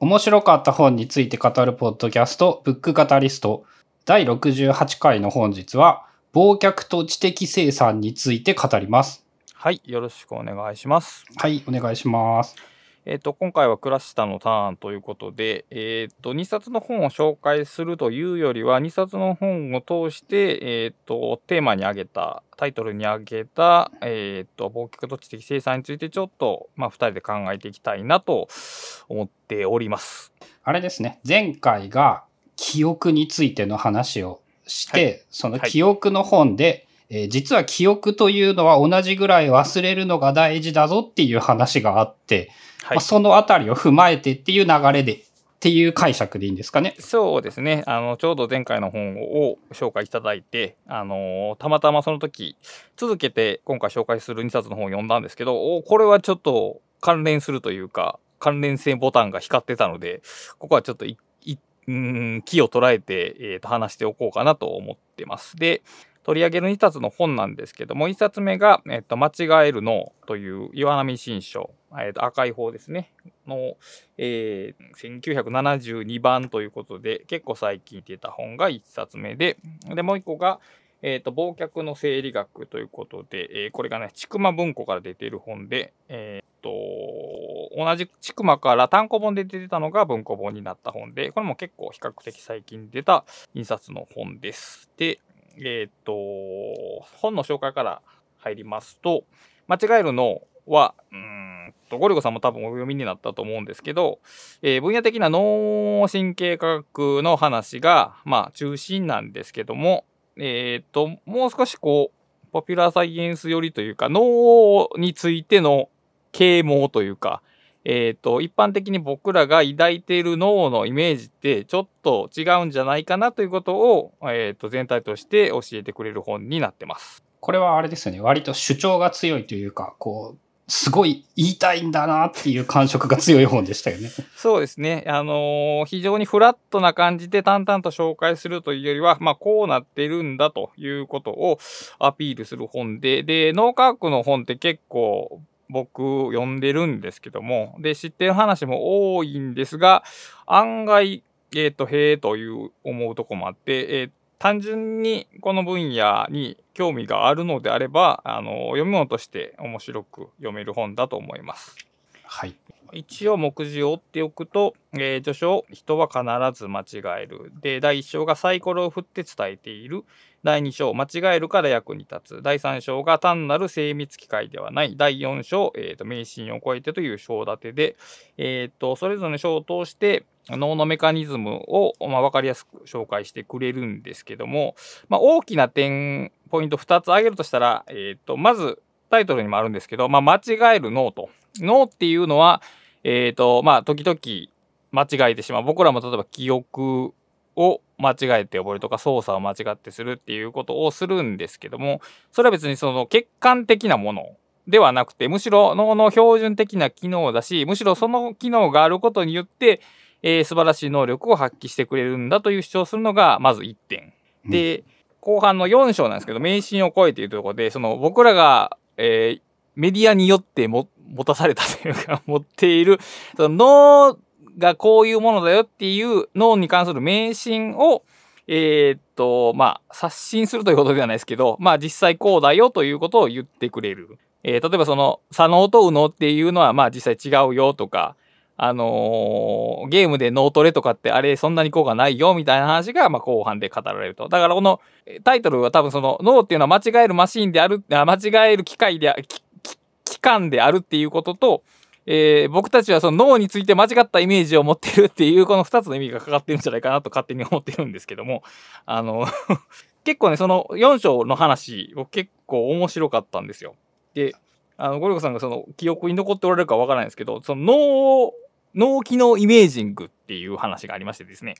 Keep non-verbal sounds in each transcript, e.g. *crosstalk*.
面白かった本について語るポッドキャスト、ブックカタリスト、第68回の本日は、忘却と知的生産について語ります。はい、よろしくお願いします。はい、お願いします。えっ、と、今回はクラシタのターンということで、えっ、と、2冊の本を紹介するというよりは、2冊の本を通して、えっ、と、テーマに挙げた、タイトルに挙げた、えっ、と、忘却と知的生産についてちょっと、まあ、2人で考えていきたいなと思っております。あれですね、前回が記憶についての話をして、はい。その記憶の本で、えー実は記憶というのは同じぐらい忘れるのが大事だぞっていう話があって、はいまあ、。そのあたりを踏まえてっていう流れで、っていう解釈でいいんですかね。そうですね。あの、ちょうど前回の本を紹介いただいて、あのたまたまその時、続けて今回紹介する2冊の本を読んだんですけど、おこれはちょっと関連するというか、関連性ボタンが光ってたので、ここはちょっとい、いん、気を捉えて、えーと話しておこうかなと思ってます。で、取り上げる2冊の本なんですけども、1冊目が、えっ、と、間違えるのという岩波新書、えっ、と、赤い方ですね、の、えー1972番ということで、結構最近出た本が1冊目で、で、もう1個が、えっ、と、忘却の生理学ということで、えーこれがね、ちくま文庫から出てる本で、えっ、と、同じちくまから単行本で出てたのが文庫本になった本で、これも結構比較的最近出た印刷の本です。で、えっ、と、本の紹介から入りますと、間違えるのは、うんと、ゴリゴさんも多分お読みになったと思うんですけど、えー分野的な脳神経科学の話が、まあ、中心なんですけども、えっ、と、もう少しこう、ポピュラーサイエンス寄りというか、脳についての啓蒙というか、えっ、と、一般的に僕らが抱いている脳のイメージってちょっと違うんじゃないかなということを、えっ、と、全体として教えてくれる本になってます。これはあれですよね、割と主張が強いというか、こう、すごい言いたいんだなっていう感触が強い本でしたよね。*laughs* そうですね。あのー非常にフラットな感じで淡々と紹介するというよりは、まあ、こうなってるんだということをアピールする本で、で、脳科学の本って結構僕読んでるんですけども、で、知ってる話も多いんですが、案外、えっ、と、へえという思うとこもあって、えー単純にこの分野に興味があるのであれば、あの読み物として面白く読める本だと思います。はい。一応目次を追っておくと、えー序章「人は必ず間違える」で第1章がサイコロを振って伝えている第2章間違えるから役に立つ。第3章が単なる精密機械ではない。第4章、えーと迷信を超えてという章立てで、えーとそれぞれの章を通して脳のメカニズムを、まあ、分かりやすく紹介してくれるんですけども、まあ、大きな点ポイント2つ挙げるとしたら、えー、とまずタイトルにもあるんですけど、まあ、間違える脳と。脳っていうのはえっ、と、まあ、時々間違えてしまう。僕らも例えば記憶を間違えて覚えるとか操作を間違ってするっていうことをするんですけども、それは別にその客観的なものではなくて、むしろ脳の標準的な機能だし、むしろその機能があることによって、えー素晴らしい能力を発揮してくれるんだという主張をするのが、まず1点。で、後半の4章なんですけど、迷信を超えているところで、その僕らが、えーメディアによっても持たされたというか、持っている、その脳がこういうものだよっていう脳に関する迷信を、えーっと、まあ、刷新するということではないですけど、まあ実際こうだよということを言ってくれる。えー例えばその、左脳と右脳っていうのはまあ実際違うよとか、あのーゲームで脳トレとかってあれそんなに効果ないよみたいな話がまあ後半で語られると。だからこのタイトルは多分その脳っていうのは間違えるマシンである、あ間違える機械であ、きき機関であるっていうことと、えー僕たちはその脳について間違ったイメージを持ってるっていうこの二つの意味がかかってるんじゃないかなと勝手に思ってるんですけども、*laughs* あの、*laughs* 結構ね、その4章の話、僕結構面白かったんですよ。で、あの、ゴリゴさんがその記憶に残っておられるかわからないんですけど、その脳、脳機能イメージングっていう話がありましてですね。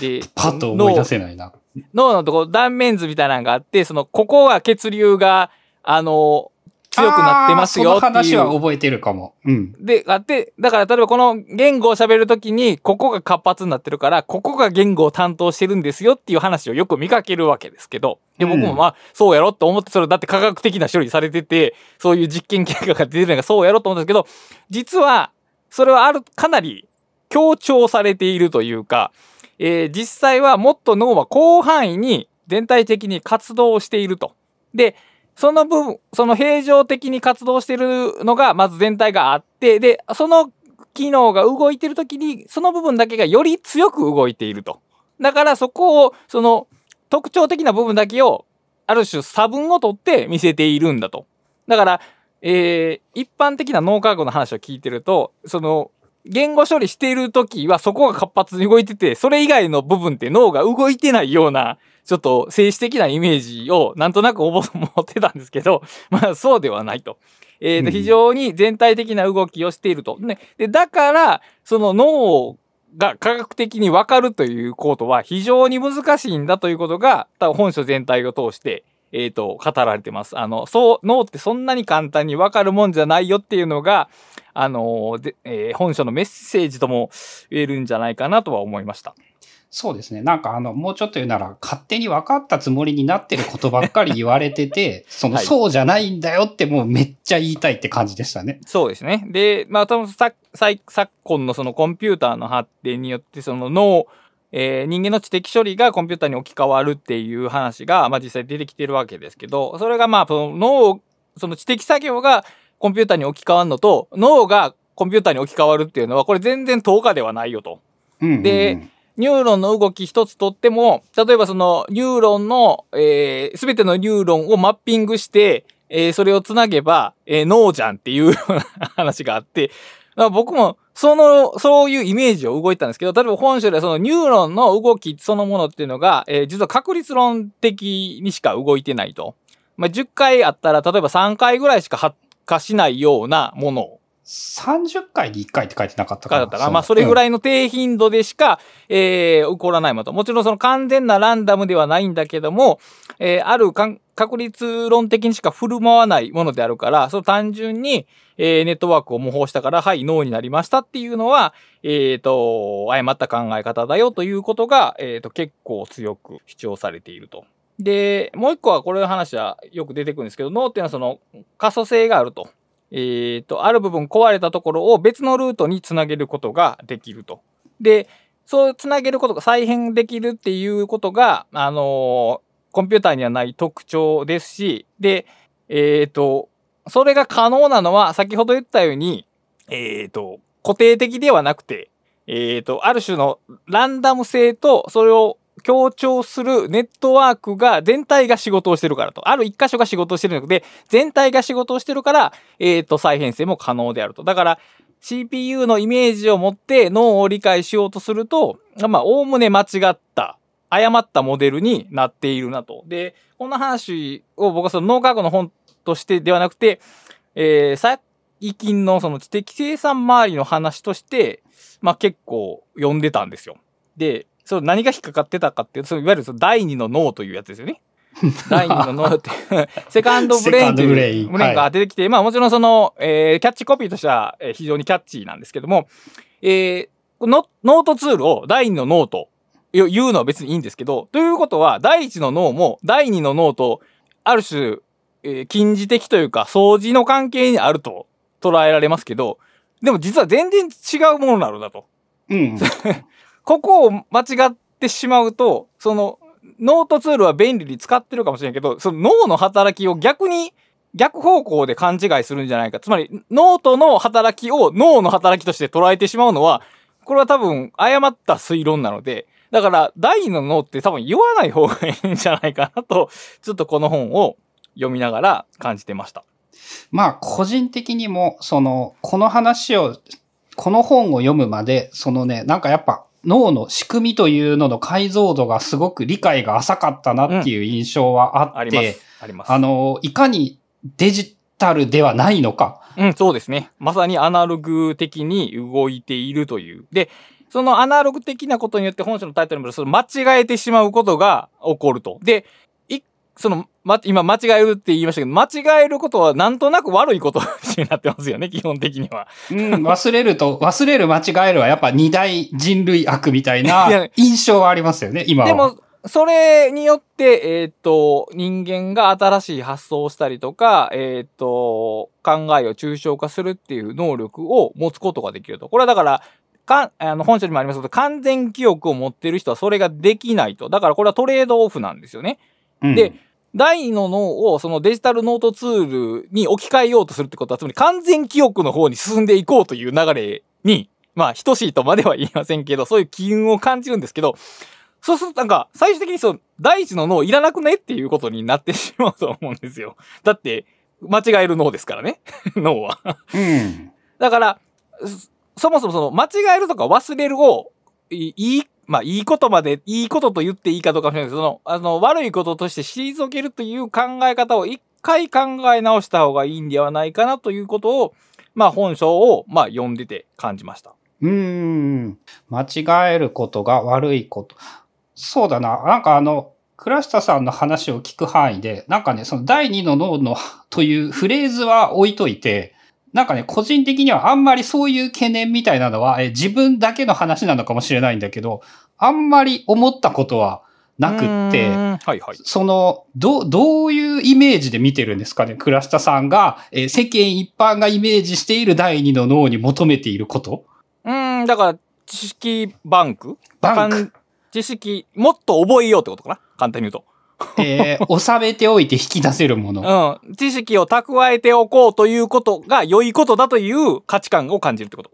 で、パッと思い出せないな。脳のところ断面図みたいなのがあって、その、ここは血流が、あの、強くなってますよっていう。は覚えてるかも。うん。で、あって、だから例えばこの言語を喋るときに、ここが活発になってるから、ここが言語を担当してるんですよっていう話をよく見かけるわけですけど、で、僕もうんまあ、そうやろと思って、それだって科学的な処理されてて、そういう実験結果が出てるのがそうやろと思うんですけど、実は、それはある、かなり、強調されているというか、えー実際はもっと脳は広範囲に全体的に活動していると。で、その部分、その平常的に活動してるのが、まず全体があって、で、その機能が動いてるときに、その部分だけがより強く動いていると。だからそこを、その特徴的な部分だけを、ある種差分を取って見せているんだと。だから、えー一般的な脳科学の話を聞いてると、その、言語処理しているときはそこが活発に動いてて、それ以外の部分って脳が動いてないような、ちょっと静止的なイメージをなんとなく覚え持ってたんですけど、*laughs* まあそうではないと。えーとうん非常に全体的な動きをしていると。ね、でだから、その脳が科学的にわかるということは非常に難しいんだということが、多分本書全体を通して、えっ、と、語られてます。あの、そう、脳ってそんなに簡単にわかるもんじゃないよっていうのが、あのでえー本書のメッセージとも言えるんじゃないかなとは思いました。そうですね。なんかあの、もうちょっと言うなら、勝手に分かったつもりになってることばっかり言われてて、*laughs* その、はいそうじゃないんだよってもうめっちゃ言いたいって感じでしたね。そうですね。で、まあ、多分さ、昨昨今のそのコンピューターの発展によって、その脳、えー人間の知的処理がコンピューターに置き換わるっていう話が、まあ、実際出てきてるわけですけど、それがまあ、その脳、その知的作業がコンピューターに置き換わるのと、脳がコンピューターに置き換わるっていうのは、これ全然等価ではないよと。うんうんうんで、ニューロンの動き一つとっても、例えばそのニューロンの、えー、すべてのニューロンをマッピングして、えーそれをつなげば、えー脳じゃんっていう *laughs* 話があって、僕も、その、そういうイメージを抱いたんですけど、例えば本書ではそのニューロンの動きそのものっていうのが、えー実は確率論的にしか動いてないと。まあ、10回あったら、例えば3回ぐらいしか発火しないようなものを30回に1回って書いてなかったかな。だったかな。まあ、それぐい。らいの低頻度でしか、えー起こらないものと。もちろんその完全なランダムではないんだけども、えーある確率論的にしか振る舞わないものであるから、その単純に、えーネットワークを模倣したから、はい、脳になりましたっていうのは、えっ、と、誤った考え方だよということが、えっ、と、結構強く主張されていると。で、もう一個はこれの話はよく出てくるんですけど、脳っていうのはその可塑性があると。えっ、と、ある部分壊れたところを別のルートにつなげることができると。で、そうつなげることが再編できるっていうことが、あのーコンピューターにはない特徴ですし、で、えっ、と、それが可能なのは、先ほど言ったように、えっ、と、固定的ではなくて、えっ、と、ある種のランダム性と、それを強調するネットワークが、全体が仕事をしてるからと。ある一箇所が仕事をしてるので、全体が仕事をしてるから、えっ、と、再編成も可能であると。だから、CPU のイメージを持って脳を理解しようとすると、まあ、おおむね間違った、誤ったモデルになっているなと。で、この話を僕はその脳科学の本としてではなくて、えー最近のその知的生産周りの話として、まあ結構読んでたんですよ。で、その何が引っかかってたかっていうと、そのいわゆるその第二の脳というやつですよね。*laughs* 第二の脳って、*laughs* セカンドブレインというブレインが出てきて、まあもちろんその、えーキャッチコピーとしてはえー非常にキャッチーなんですけども、えーノノートツールを第二の脳と言うのは別にいいんですけど、ということは、第一の脳も第二の脳と、ある種、えー近似的というか、相似の関係にあると捉えられますけど、でも実は全然違うものなのだと。うん。*laughs* ここを間違ってしまうと、その、ノートツールは便利に使ってるかもしれんけど、その脳の働きを逆に、逆方向で勘違いするんじゃないか。つまり、ノートの働きを脳の働きとして捉えてしまうのは、これは多分誤った推論なので、だから、第二の脳って多分言わない方がいいんじゃないかなと、ちょっとこの本を読みながら感じてました。まあ、個人的にも、その、この話を、この本を読むまで、そのね、なんかやっぱ、脳の仕組みというのの解像度がすごく理解が浅かったなっていう印象はあって、あります。あの、いかにデジタルではないのか。うん、そうですね。まさにアナログ的に動いているという。で、そのアナログ的なことによって本書のタイトルにもその間違えてしまうことが起こると。で、い、その、ま、今間違えるって言いましたけど、間違えることはなんとなく悪いことになってますよね、*laughs* 基本的には。うん、忘れると、忘れる間違えるはやっぱ二大人類悪みたいな *laughs* 印象はありますよね、今は。でも、それによって、えーっと、人間が新しい発想をしたりとか、えーっと、考えを抽象化するっていう能力を持つことができると。これはだから、か、あの、本書にもありますけど、完全記憶を持ってる人はそれができないと。だからこれはトレードオフなんですよね。うんで、第二の脳をそのデジタルノートツールに置き換えようとするってことは、つまり完全記憶の方に進んでいこうという流れに、まあ、等しいとまでは言いませんけど、そういう機運を感じるんですけど、そうするとなんか、最終的にその、第一の脳いらなくねっていうことになってしまうと思うんですよ。だって、間違える脳ですからね。*laughs* 脳は。うん。だから、そそもそもその、間違えるとか忘れるを、いいい、まあ、いいことまで、いいことと言っていいかどうかもしれないですけど、その、あの、悪いこととして退けるという考え方を一回考え直した方がいいんではないかなということを、まあ、本書を、まあ、読んでて感じました。うん。間違えることが悪いこと。そうだな。なんかあの、倉下さんの話を聞く範囲で、なんかね、その第二の脳のというフレーズは置いといて、なんかね、個人的にはあんまりそういう懸念みたいなのは、え自分だけの話なのかもしれないんだけど、あんまり思ったことはなくってはいはい。その、ど、どういうイメージで見てるんですかね？倉下さんが、えー世間一般がイメージしている第二の脳に求めていること？うーん、だから、知識バンク？バンク。知識、もっと覚えようってことかな？簡単に言うと。*laughs* えー収めておいて引き出せるもの。うん。知識を蓄えておこうということが良いことだという価値観を感じるってこと。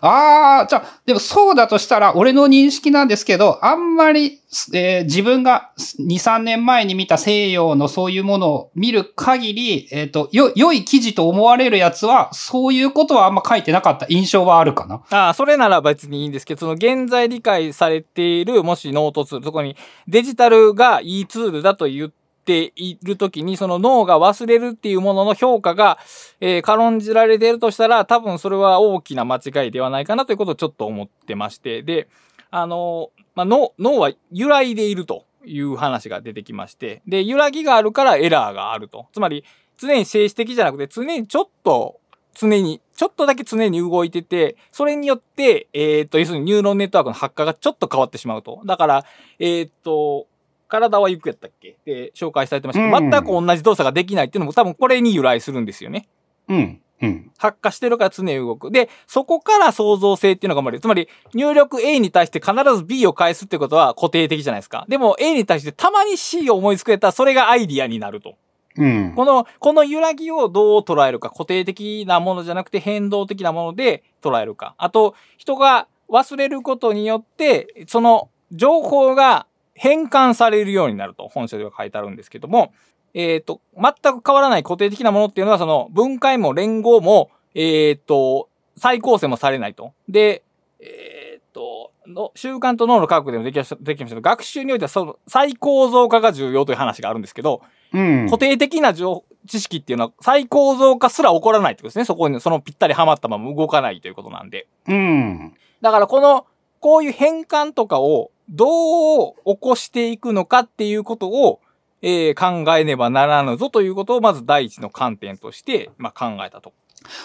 ああ、じゃあ、でもそうだとしたら、俺の認識なんですけど、あんまり、えー自分が2、3年前に見た西洋のそういうものを見る限り、えっ、と、よ、良い記事と思われるやつは、そういうことはあんま書いてなかった印象はあるかな。ああ、それなら別にいいんですけど、その現在理解されている、もしノートツール、そこにデジタルがいいツールだと言ってているときに、その脳が忘れるっていうものの評価が、えー軽んじられているとしたら、多分それは大きな間違いではないかなということをちょっと思ってまして、で、あの、まあ、脳、脳は揺らいでいるという話が出てきまして、で、揺らぎがあるからエラーがあると。つまり、常に静止的じゃなくて、常にちょっと、常に、ちょっとだけ常に動いてて、それによって、えっ、と、要するにニューロンネットワークの発火がちょっと変わってしまうと。だから、えっ、と、体は行くやったっけ？で、紹介されてましたけど、うん全く同じ動作ができないっていうのも多分これに由来するんですよね。うん。うん。発火してるから常に動く。で、そこから創造性っていうのが生まれる。つまり、入力 A に対して必ず B を返すってことは固定的じゃないですか。でも A に対してたまに C を思いつくやったらそれがアイディアになると。うん。この、この揺らぎをどう捉えるか、固定的なものじゃなくて変動的なもので捉えるか。あと、人が忘れることによって、その情報が変換されるようになると、本書では書いてあるんですけども、えっ、と、全く変わらない固定的なものっていうのは、その分解も連合も、えっ、と、再構成もされないと。で、えっ、と、の習慣と脳の科学でもできました、できましたけど学習においてはその再構造化が重要という話があるんですけど、うん。固定的な情知識っていうのは再構造化すら起こらないってことですね。そこに、そのぴったりはまったまま動かないということなんで。うん。だからこの、こういう変換とかをどう起こしていくのかっていうことを、えー考えねばならぬぞということをまず第一の観点として、まあ、考えたと。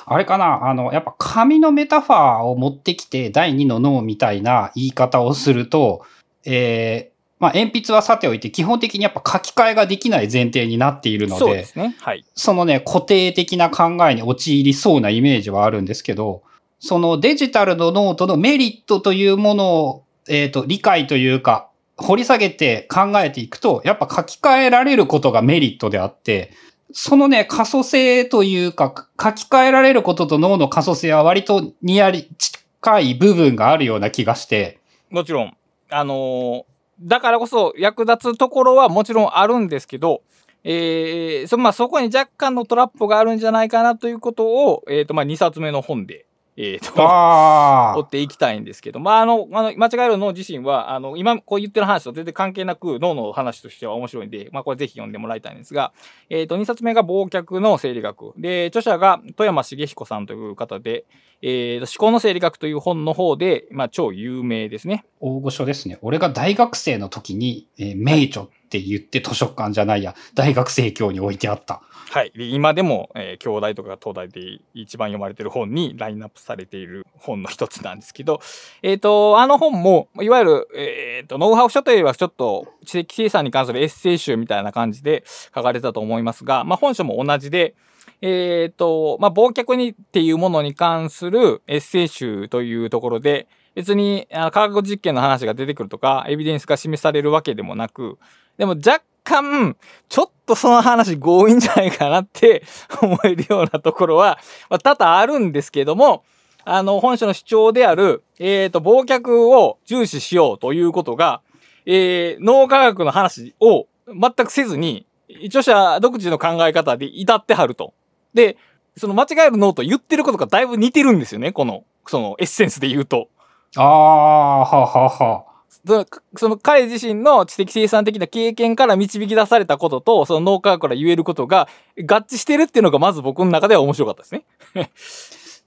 あれかな？あの、やっぱ紙のメタファーを持ってきて、第二の脳みたいな言い方をすると、えー、まあ、鉛筆はさておいて、基本的にやっぱ書き換えができない前提になっているので、そうですね。はい。そのね、固定的な考えに陥りそうなイメージはあるんですけど、そのデジタルのノートのメリットというものを、えっ、と、理解というか、掘り下げて考えていくと、やっぱ書き換えられることがメリットであって、そのね、可塑性というか、書き換えられることと脳の可塑性は割とにあり、近い部分があるような気がして、もちろん、あのーだからこそ役立つところはもちろんあるんですけど、えーそまあ、そこに若干のトラップがあるんじゃないかなということを、えっ、と、まあ、2冊目の本で、えっ、と、あ *laughs* 追っていきたいんですけど、まあ、あの、あの間違える脳自身は、あの、今こう言ってる話と全然関係なく脳の話としては面白いんで、まあ、これぜひ読んでもらいたいんですが、えっ、と、2冊目が忘却の生理学。で、著者が富山茂彦さんという方で、えーと、思考の生理学という本の方で、まあ、超有名ですね。大御所ですね。俺が大学生の時に、えー名著って言って図書館じゃないや、大学生協に置いてあった。はい。で今でも、えー、京大とか東大で一番読まれてる本にラインナップされている本の一つなんですけど、*laughs* えっ、と、あの本も、いわゆる、えっ、と、ノウハウ書というよりはちょっと知的生産に関するエッセイ集みたいな感じで書かれたと思いますが、まあ本書も同じで、えっ、と、まあ、忘却にっていうものに関するエッセイ集というところで、別に科学実験の話が出てくるとか、エビデンスが示されるわけでもなく、でも若干、ちょっとその話強引じゃないかなって *laughs* 思えるようなところは、まあ、多々あるんですけども、あの、本書の主張である、えっ、と、忘却を重視しようということが、えー、脳科学の話を全くせずに、著者独自の考え方で至ってはると。で、その間違える脳と言ってることがだいぶ似てるんですよね、この、そのエッセンスで言うと。ああ、ははは。その彼自身の知的生産的な経験から導き出されたことと、その脳科学から言えることが合致してるっていうのがまず僕の中では面白かったですね。*laughs*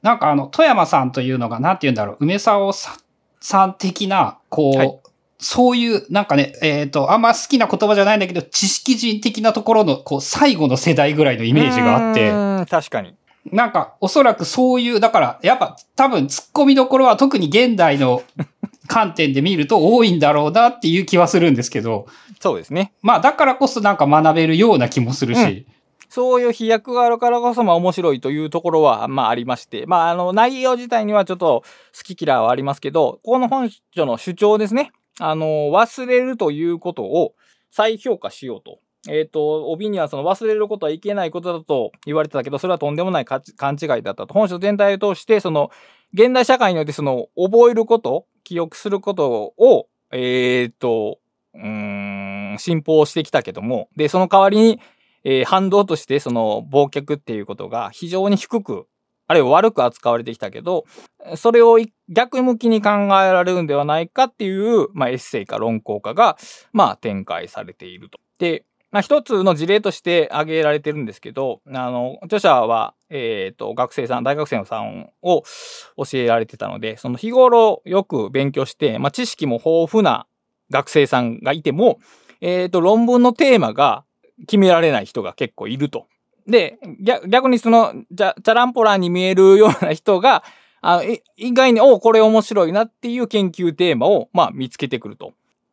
なんかあの、富山さんというのが、なんて言うんだろう、梅沢ささん的な、こう、はいそういう、なんかね、えっ、ー、と、あんま好きな言葉じゃないんだけど、知識人的なところの、こう、最後の世代ぐらいのイメージがあって。確かに。なんか、おそらくそういう、だから、やっぱ、多分、突っ込みどころは特に現代の観点で見ると多いんだろうなっていう気はするんですけど。そうですね。まあ、だからこそなんか学べるような気もするし。うんそういう飛躍があるからこそ、まあ面白いというところは、まあありまして、まああの内容自体にはちょっと好き嫌いはありますけど、この本書の主張ですね。あの、忘れるということを再評価しようと。えっ、ー、と、帯にはその忘れることはいけないことだと言われてたけど、それはとんでもない勘違いだったと。本書全体を通して、その、現代社会においてその、覚えること、記憶することを、えっ、と、うん、信奉してきたけども、で、その代わりに、えー、反動としてその、忘却っていうことが非常に低くあるいは悪く扱われてきたけど、それを逆向きに考えられるんではないかっていう、まあ、エッセイか論考家が、まあ、展開されていると。で、まあ、一つの事例として挙げられてるんですけど、あの、著者は、えっ、ー、と、学生さん、大学生のさんを教えられてたので、その日頃よく勉強して、まあ、知識も豊富な学生さんがいても、えっ、ー、と、論文のテーマが決められない人が結構いると。で、逆にその、じゃ、チャランポランに見えるような人が、あ、意外に、おこれ面白いなっていう研究テーマを、まあ、見つけてくると。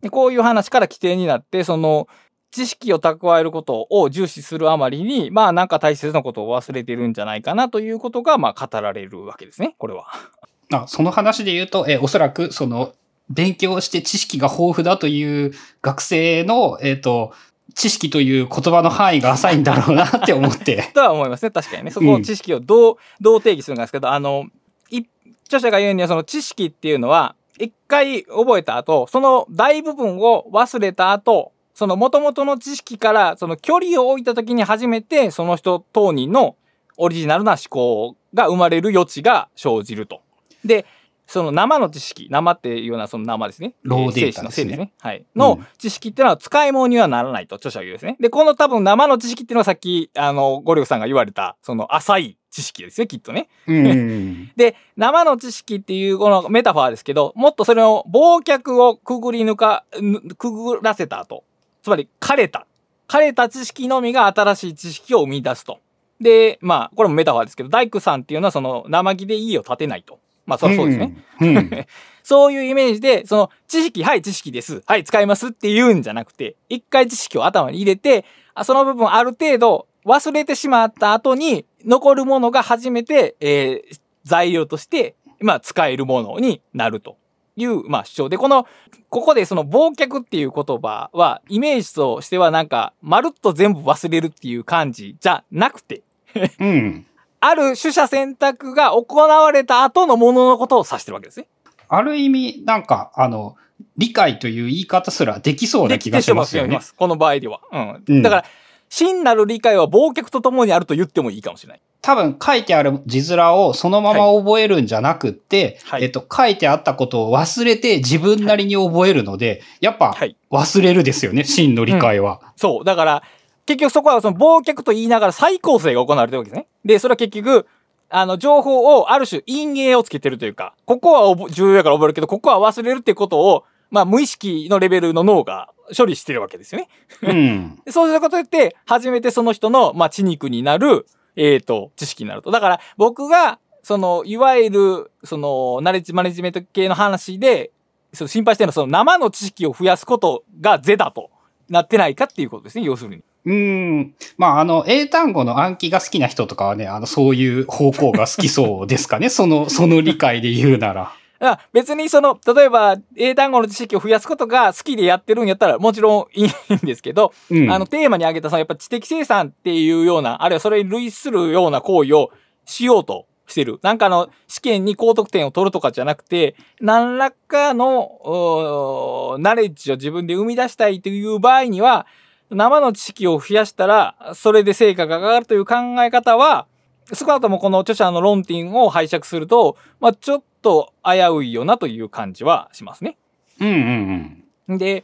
こういう話から規定になって、その、知識を蓄えることを重視するあまりに、まあなんか大切なことを忘れてるんじゃないかなということが、まあ語られるわけですね、これは。あ、その話で言うと、えおそらくその、勉強して知識が豊富だという学生の、えっ、ー、と、知識という言葉の範囲が浅いんだろうなって思って。*laughs* とは思いますね。確かにね。そこの知識をどう、うん、どう定義するんですけど、あの、著者が言うにはその知識っていうのは、一回覚えた後、その大部分を忘れた後、その元々の知識からその距離を置いた時に初めてその人当人のオリジナルな思考が生まれる余地が生じると。で、その生の知識、生っていうようなその生ですね。ローデータですね。ですね。はい。の知識っていうのは使い物にはならないと著者は言うですね。で、この多分生の知識っていうのはさっき、あの、ゴリョさんが言われた、その浅い知識ですよ、きっとね。*laughs* で、生の知識っていうこのメタファーですけど、もっとそれを忘却をくぐり抜か、くぐらせた後、つまり枯れた。枯れた知識のみが新しい知識を生み出すと。で、まあ、これもメタファーですけど、大工さんっていうのはその生木で家を建てないと。まあ、そりゃそうですね。うんうん、*laughs* そういうイメージで、その知識、はい、知識です。はい、使いますって言うんじゃなくて、一回知識を頭に入れて、その部分ある程度忘れてしまった後に残るものが初めて、えー、材料として、まあ、使えるものになるという、まあ、主張で、この、ここでその忘却っていう言葉は、イメージとしてはなんか、まるっと全部忘れるっていう感じじゃなくてうん。*laughs* ある取捨選択が行われた後のもののことを指してるわけですね。ある意味、なんか、あの、理解という言い方すらできそうな気がしますよね。ますこの場合では。うん。うん、だから、真なる理解は忘却とともにあると言ってもいいかもしれない。多分書いてある字面をそのまま覚えるんじゃなくって、はい、えっと、書いてあったことを忘れて自分なりに覚えるので、はい、やっぱ忘れるですよね、*laughs* 真の理解は、うん、そう。だから、結局そこはその忘却と言いながら再構成が行われてるわけですね。で、それは結局、あの、情報をある種陰影をつけてるというか、ここは重要やから覚えるけど、ここは忘れるってことを、まあ、無意識のレベルの脳が処理してるわけですよね。うん。*laughs* そうすることによって、初めてその人の、まあ、血肉になる、えっ、ー、と、知識になると。だから、僕が、その、いわゆる、その、ナレッジマネジメント系の話で、その心配してるのは、その生の知識を増やすことが是だとなってないかっていうことですね、要するに。うん。まあ、あの、英単語の暗記が好きな人とかはね、あの、そういう方向が好きそうですかね。その、その理解で言うなら。あ別にその、例えば英単語の知識を増やすことが好きでやってるんやったらもちろんいいんですけど、うん。あの、テーマに挙げたそのやっぱ知的生産っていうような、あるいはそれに類するような行為をしようとしてる。なんかあの、試験に高得点を取るとかじゃなくて、何らかの、ナレッジを自分で生み出したいという場合には、生の知識を増やしたら、それで成果が上がるという考え方は、少なくともこの著者の論点を拝借すると、まあちょっと危ういよなという感じはしますね。うんうんうん。で、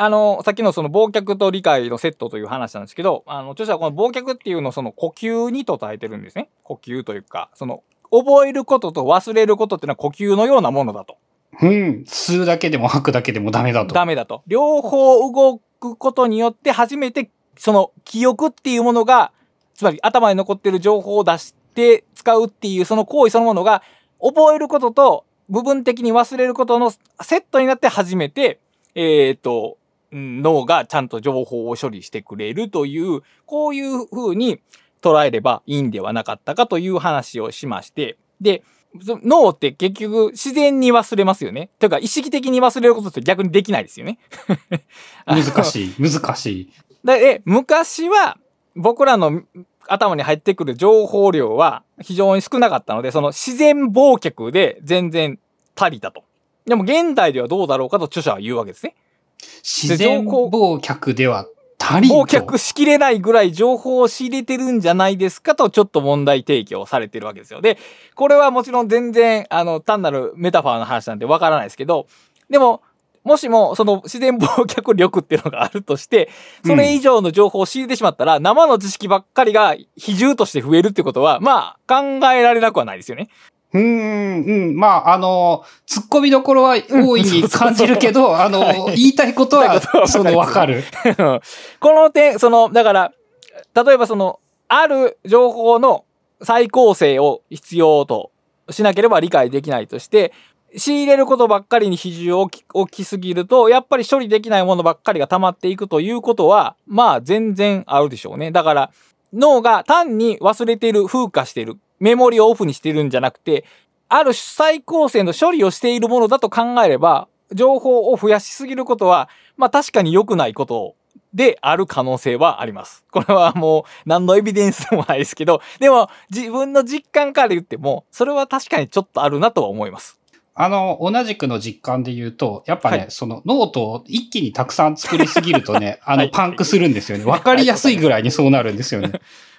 あの、さっきのその忘却と理解のセットという話なんですけど、あの、著者はこの忘却っていうのをその呼吸にと捉えてるんですね。呼吸というか、その、覚えることと忘れることっていうのは呼吸のようなものだと。うん。吸うだけでも吐くだけでもダメだと。ダメだと。両方動くことによって初めて、その記憶っていうものが、つまり頭に残ってる情報を出して使うっていうその行為そのものが、覚えることと部分的に忘れることのセットになって初めて、えっ、と、うん脳がちゃんと情報を処理してくれるという、こういう風に捉えればいいんではなかったかという話をしまして、で、そ脳って結局自然に忘れますよね。というか意識的に忘れることって逆にできないですよね。難しい。難しい。*laughs* で、昔は僕らの頭に入ってくる情報量は非常に少なかったので、その自然忘却で全然足りたと。でも現代ではどうだろうかと著者は言うわけですね。自然忘却では足りんと。忘却しきれないぐらい情報を仕入れてるんじゃないですかとちょっと問題提起をされてるわけですよ。で、これはもちろん全然、あの、単なるメタファーの話なんでわからないですけど、でも、もしもその自然忘却力っていうのがあるとして、それ以上の情報を仕入れてしまったら、生の知識ばっかりが比重として増えるってことは、まあ、考えられなくはないですよね。うーん、うん。まあ、あの、突っ込みどころは大いに感じるけど、*laughs* あの、言いたいこと言いたいことはは、その、わかる。*laughs* この点、その、だから、例えばその、ある情報の再構成を必要としなければ理解できないとして、仕入れることばっかりに比重を置きすぎると、やっぱり処理できないものばっかりが溜まっていくということは、まあ全然あるでしょうね。だから、脳が単に忘れている、風化している、メモリをオフにしているんじゃなくて、ある再構成の処理をしているものだと考えれば、情報を増やしすぎることは、まあ確かに良くないことである可能性はあります。これはもう何のエビデンスでもないですけど、でも自分の実感から言っても、それは確かにちょっとあるなとは思います。あの、同じくの実感で言うと、やっぱね、はいそのノートを一気にたくさん作りすぎるとね、あの、はいパンクするんですよね。わかりやすいぐらいにそうなるんですよね。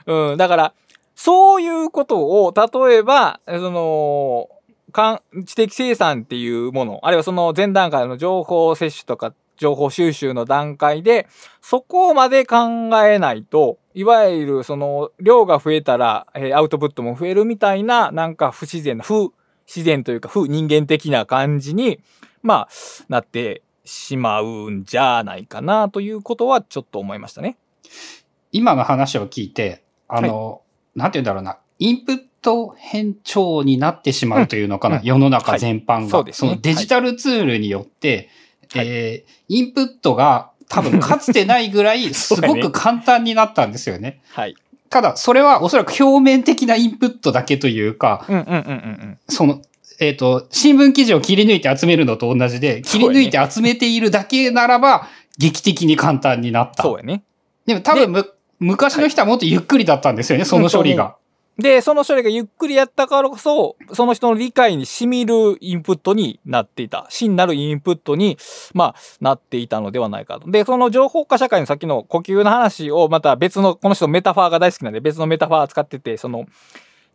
うん、だから、そういうことを、例えば、その、かん知的生産っていうもの、あるいはその前段階の情報摂取とか情報収集の段階で、そこまで考えないと、いわゆるその量が増えたら、えーアウトプットも増えるみたいな、なんか不自然な、不自然というか、不人間的な感じに、まあ、なってしまうんじゃないかなということはちょっと思いましたね。今の話を聞いて、あの、なんて言うんだろうな、インプット変調になってしまうというのかな、うん。世の中全般が、はいね。のデジタルツールによって、はい。えーインプットが多分かつてないぐらいすごく簡単になったんですよね。はい。ただ、それはおそらく表面的なインプットだけというか。その、えっ、と、新聞記事を切り抜いて集めるのと同じで、切り抜いて集めているだけならば、劇的に簡単になった。そうやね。でも多分む、昔の人はもっとゆっくりだったんですよね、その処理が。で、その処理がゆっくりやったからこそ、その人の理解に染みるインプットになっていた。真なるインプットに、まあ、なっていたのではないかと。で、その情報化社会のさっきの呼吸の話を、また別の、この人メタファーが大好きなんで別のメタファー使ってて、その、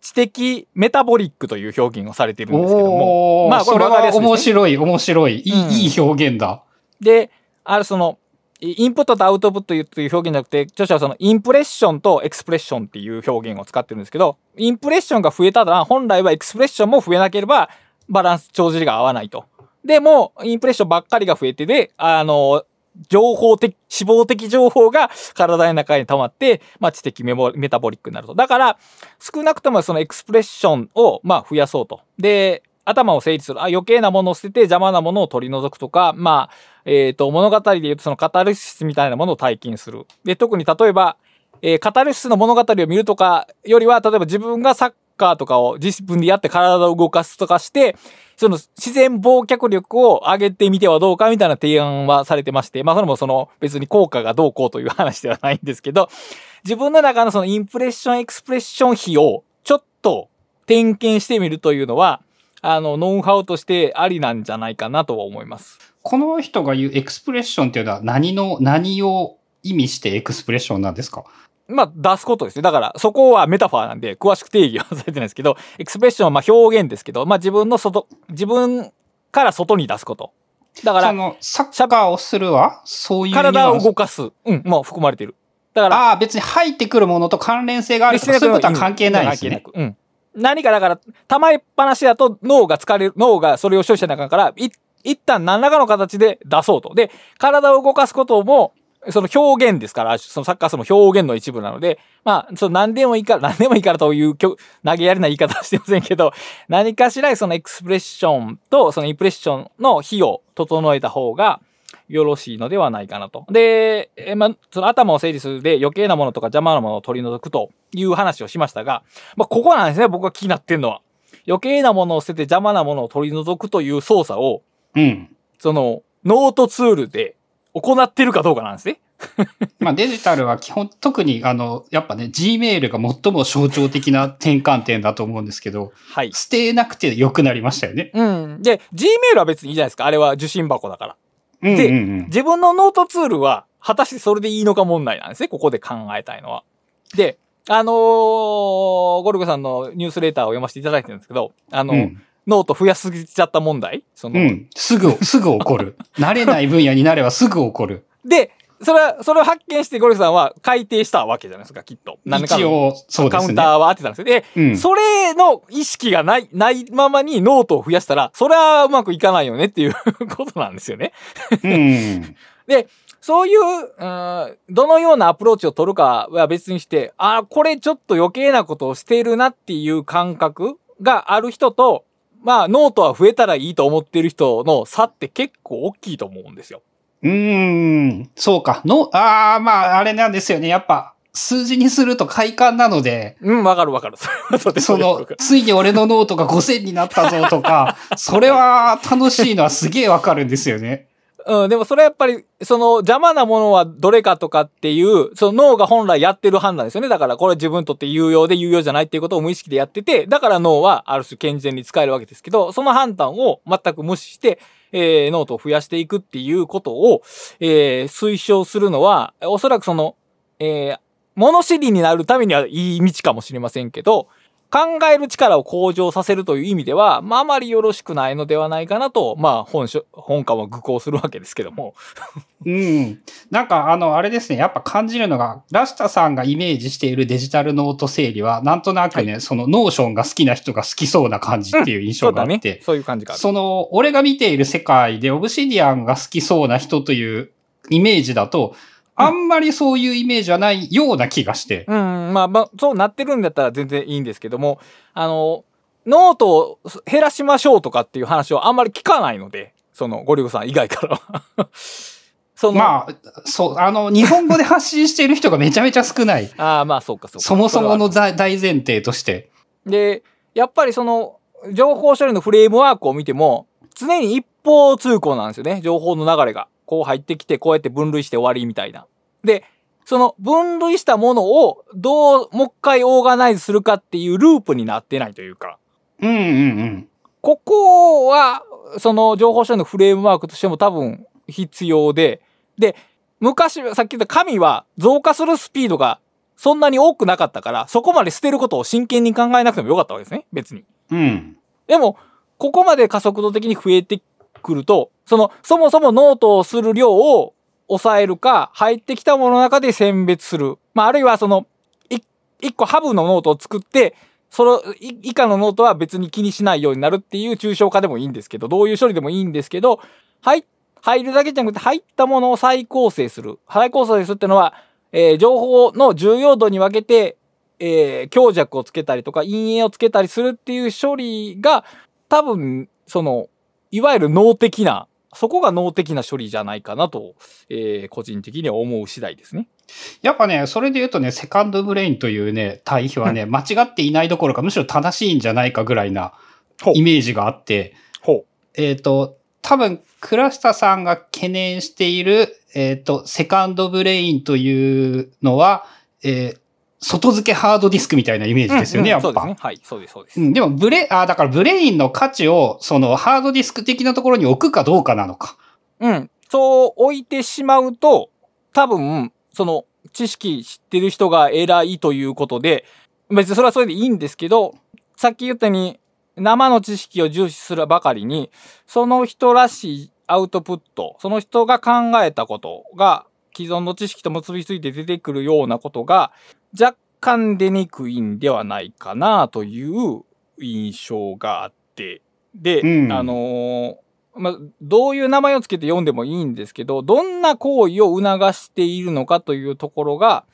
知的メタボリックという表現をされてるんですけども。まあこそれはね面白い、面白い。いい、うんいい表現だ。で、あるその、インプットとアウトプットという表現じゃなくて、著者はそのインプレッションとエクスプレッションっていう表現を使ってるんですけど、インプレッションが増えたら、本来はエクスプレッションも増えなければ、バランス、帳尻が合わないと。でも、インプレッションばっかりが増えてで、あの、情報的、死亡的情報が体の中に溜まって、まあ、知的メモメタボリックになると。だから、少なくともそのエクスプレッションを、まあ、増やそうと。で、頭を整理する。あ、余計なものを捨てて邪魔なものを取り除くとか、まあ、えっ、と、物語で言うとそのカタルシスみたいなものを体験する。で、特に例えば、えーカタルシスの物語を見るとかよりは、例えば自分が作カーとかを自分でやって体を動かすとかして、その自然忘却力を上げてみてはどうかみたいな提案はされてまして、まあそれもその別に効果がどうこうという話ではないんですけど、自分の中のそのインプレッション、エクスプレッション比をちょっと点検してみるというのは、あの、ノウハウとしてありなんじゃないかなとは思います。この人が言うエクスプレッションっていうのは何の、何を意味してエクスプレッションなんですか？まあ、出すことですね。だから、そこはメタファーなんで、詳しく定義はされてないですけど、エクスプレッションはまあ表現ですけど、まあ自分の外、自分から外に出すこと。だから、その、サッカーをするはそういう体を動かす。うん、もう含まれてる。だから、ああ、別に入ってくるものと関連性があるとか、そういうことは関係ないですね。関係なく。うん。何かだから、溜まりっぱなしだと脳が疲れる、脳がそれを消費者の中から、い一旦何らかの形で出そうと。で、体を動かすことも、その表現ですから、そのサッカーその表現の一部なので、まあ、その何でもいいから、何でもいいからという投げやりな言い方はしてませんけど、何かしらそのエクスプレッションとそのインプレッションの比を整えた方がよろしいのではないかなと。で、えまあ、その頭を整理するで余計なものとか邪魔なものを取り除くという話をしましたが、まあ、ここなんですね、僕が気になってんのは。余計なものを捨てて邪魔なものを取り除くという操作を、うん。その、ノートツールで行ってるかどうかなんですね。*laughs* まあデジタルは基本、特にあの、やっぱね、Gmail が最も象徴的な転換点だと思うんですけど、はい。捨てなくて良くなりましたよね。うん。で、Gmail は別にいいじゃないですか。あれは受信箱だから。うんでうんうん。自分のノートツールは、果たしてそれでいいのか問題なんですね。ここで考えたいのは。で、あのーゴルゴさんのニュースレーターを読ませていただいてるんですけど、あの、うんノート増やしすぎちゃった問題その、うん。すぐ、すぐ起こる。*laughs* 慣れない分野になればすぐ起こる。で、それは、それを発見してゴリゴさんは改定したわけじゃないですか、きっと。何かのカウンターは当てたんですよ。で、うん。それの意識がない、ないままにノートを増やしたら、それはうまくいかないよねっていう *laughs* ことなんですよね。うん。*laughs* そういう、うんどのようなアプローチを取るかは別にして、あこれちょっと余計なことをしているなっていう感覚がある人と、まあ、ノートは増えたらいいと思ってる人の差って結構大きいと思うんですよ。うーん。そうか。の、ああ、まあ、あれなんですよね。やっぱ、数字にすると快感なので、うん、わかるわかる。*laughs* そのついに俺のノートが5000になったぞとか、それは楽しいのはすげえわかるんですよね。うん、でもそれはやっぱり、その邪魔なものはどれかとかっていう、その脳が本来やってる判断ですよね。だからこれ自分にとって有用で有用じゃないっていうことを無意識でやってて、だから脳はある種健全に使えるわけですけど、その判断を全く無視して、えー、ノートを増やしていくっていうことを、えー、推奨するのは、おそらくその、えー、物知りになるためにはいい道かもしれませんけど、考える力を向上させるという意味では、まあ、あまりよろしくないのではないかなと、まあ、本書、本館は愚行するわけですけども。うん。なんか、あの、あれですね。やっぱ感じるのが、倉下さんがイメージしているデジタルノート整理は、なんとなくね、その Notion が好きな人が好きそうな感じっていう印象があって、ね。そういう感じが。その、俺が見ている世界で Obsidian が好きそうな人というイメージだと、あんまりそういうイメージはないような気がして。うん、まあまあ、そうなってるんだったら全然いいんですけども、あの、ノートを減らしましょうとかっていう話をあんまり聞かないので、その、ゴリゴさん以外からは。*laughs* その、まあ、そう、あの、日本語で発信している人がめちゃめちゃ少ない。ああ、まあそうかそうか。そもそもの大前提として。で、やっぱりその、情報処理のフレームワークを見ても、常に一方通行なんですよね。情報の流れが。こう入ってきて、こうやって分類して終わりみたいな。で、その分類したものをどう、もう一回オーガナイズするかっていうループになってないというか。うんうんうん。ここは、その情報処理のフレームワークとしても多分必要で、で、昔、さっき言った紙は増加するスピードがそんなに多くなかったから、そこまで捨てることを真剣に考えなくてもよかったわけですね、別に。うん。でも、ここまで加速度的に増えてくると、その、そもそもノートをする量を抑えるか、入ってきたものの中で選別する。まあ、あるいはその、一個ハブのノートを作って、その、以下のノートは別に気にしないようになるっていう抽象化でもいいんですけど、どういう処理でもいいんですけど、はい、入るだけじゃなくて入ったものを再構成する。再構成するっていうのは、えー情報の重要度に分けて、えー強弱をつけたりとか、陰影をつけたりするっていう処理が、多分、その、いわゆる脳的なそこが脳的な処理じゃないかなと、えー個人的には思う次第ですね。やっぱね、それで言うとね、セカンドブレインというね、対比はね、間違っていないどころか、むしろ正しいんじゃないかぐらいなイメージがあって、ほえっ、と、多分、倉下さんが懸念している、えっ、と、セカンドブレインというのは、えー外付けハードディスクみたいなイメージですよね、やっぱ。そうですね。はい、そうです、そうです。うん、でも、ブレ、あ、だからブレインの価値を、その、ハードディスク的なところに置くかどうかなのか。うん。そう置いてしまうと、多分、その、知識知ってる人が偉いということで、別にそれはそれでいいんですけど、さっき言ったように、生の知識を重視するばかりに、その人らしいアウトプット、その人が考えたことが、既存の知識と結びついて出てくるようなことが、若干出にくいんではないかなという印象があって、で、うんあのーまあ、どういう名前をつけて読んでもいいんですけど、どんな行為を促しているのかというところが、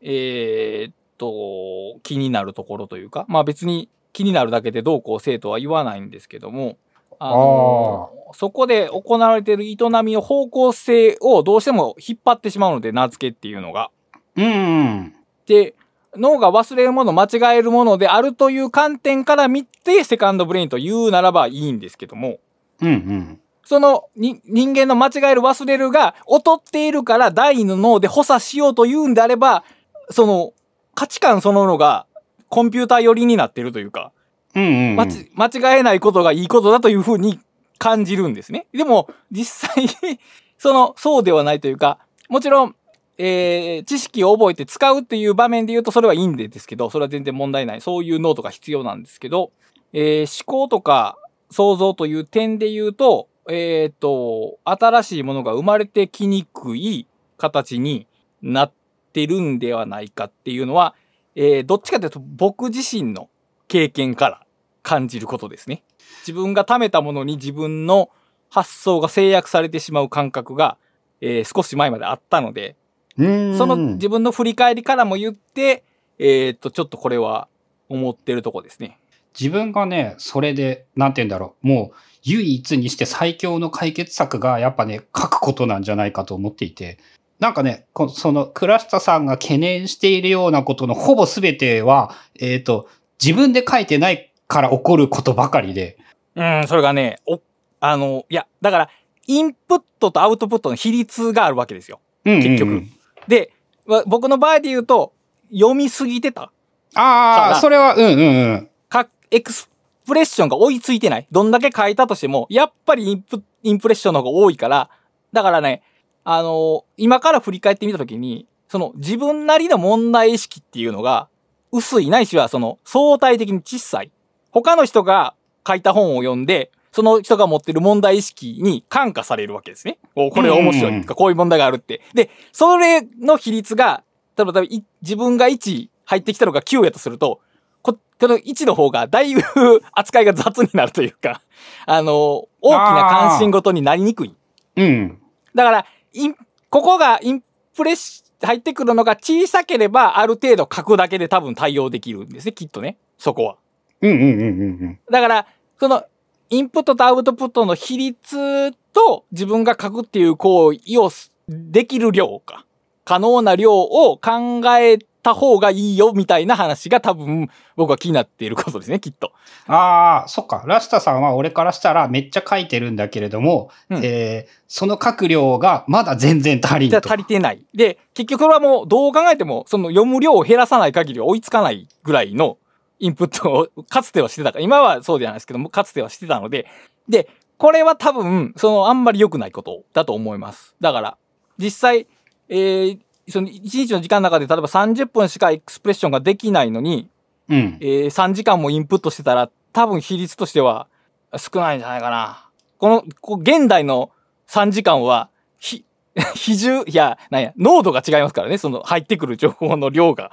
えーっと、気になるところというか、まあ別に気になるだけでどうこう生とは言わないんですけども、あのーそこで行われている営みの方向性をどうしても引っ張ってしまうので、名付けっていうのが。うん。で、脳が忘れるもの、間違えるものであるという観点から見て、セカンドブレインと言うならばいいんですけども、うんうん。そのに人間の間違える忘れるが劣っているから第の脳で補佐しようというんであれば、その価値観そのものがコンピューター寄りになっているというか、うんうんうん。間違えないことがいいことだというふうに感じるんですね。でも実際 *laughs* そのそうではないというか、もちろん、えー知識を覚えて使うっていう場面で言うとそれはいいんですけど、それは全然問題ない。そういう脳とか必要なんですけど、えー思考とか想像という点で言うと、えっ、と、新しいものが生まれてきにくい形になってるんではないかっていうのは、えーどっちかというと僕自身の経験から感じることですね。自分が貯めたものに自分の発想が制約されてしまう感覚が、えー少し前まであったので、その自分の振り返りからも言って、えーっと、ちょっとこれは思ってるとこですね。自分がね、それで、なんて言うんだろう。もう、唯一にして最強の解決策が、やっぱね、書くことなんじゃないかと思っていて。なんかね、こその、倉下さんが懸念しているようなことのほぼ全ては、えっ、と、自分で書いてないから起こることばかりで。うん、それがね、お、あの、いや、だから、インプットとアウトプットの比率があるわけですよ。うんうんうん結局で、わ僕の場合で言うと、読みすぎてた。ああ、それは、うんうんうん。か、エクスプレッションが追いついてない。どんだけ書いたとしても、やっぱりインプ、インプレッションの方が多いから、だからね、あの今から振り返ってみたときに、その自分なりの問題意識っていうのが、薄いないしはその相対的に小さい。他の人が書いた本を読んで、その人が持ってる問題意識に感化されるわけですね。おこれ面白いこういう問題があるって。で、それの比率が、例えばい自分が1入ってきたのが9やとすると、ここの1の方がだいぶ扱いが雑になるというか、*laughs* あの、大きな関心事になりにくい。うん。だから、インここがインプレッシ、入ってくるのが小さければ、ある程度書くだけで多分対応できるんですね、きっとね。そこは。うんうんうんうんうん。だから、その、インプットとアウトプットの比率と自分が書くっていう行為をすできる量か。可能な量を考えた方がいいよみたいな話が多分僕は気になっていることですね、きっと。ああ、そっか。ラスタさんは俺からしたらめっちゃ書いてるんだけれども、うんえーその書く量がまだ全然足りんと。じゃ足りてない。で、結局それはもうどう考えても、その読む量を減らさない限りは追いつかないぐらいのインプットをかつてはしてたから、今はそうじゃないですけども、かつてはしてたので、で、これは多分、そのあんまり良くないことだと思います。だから、実際、えー、その1日の時間の中で例えば30分しかエクスプレッションができないのに、うん。えー、3時間もインプットしてたら、多分比率としては少ないんじゃないかな。この、こ現代の3時間は、ひ、*laughs* 比重、いや、なんや、濃度が違いますからね、その入ってくる情報の量が。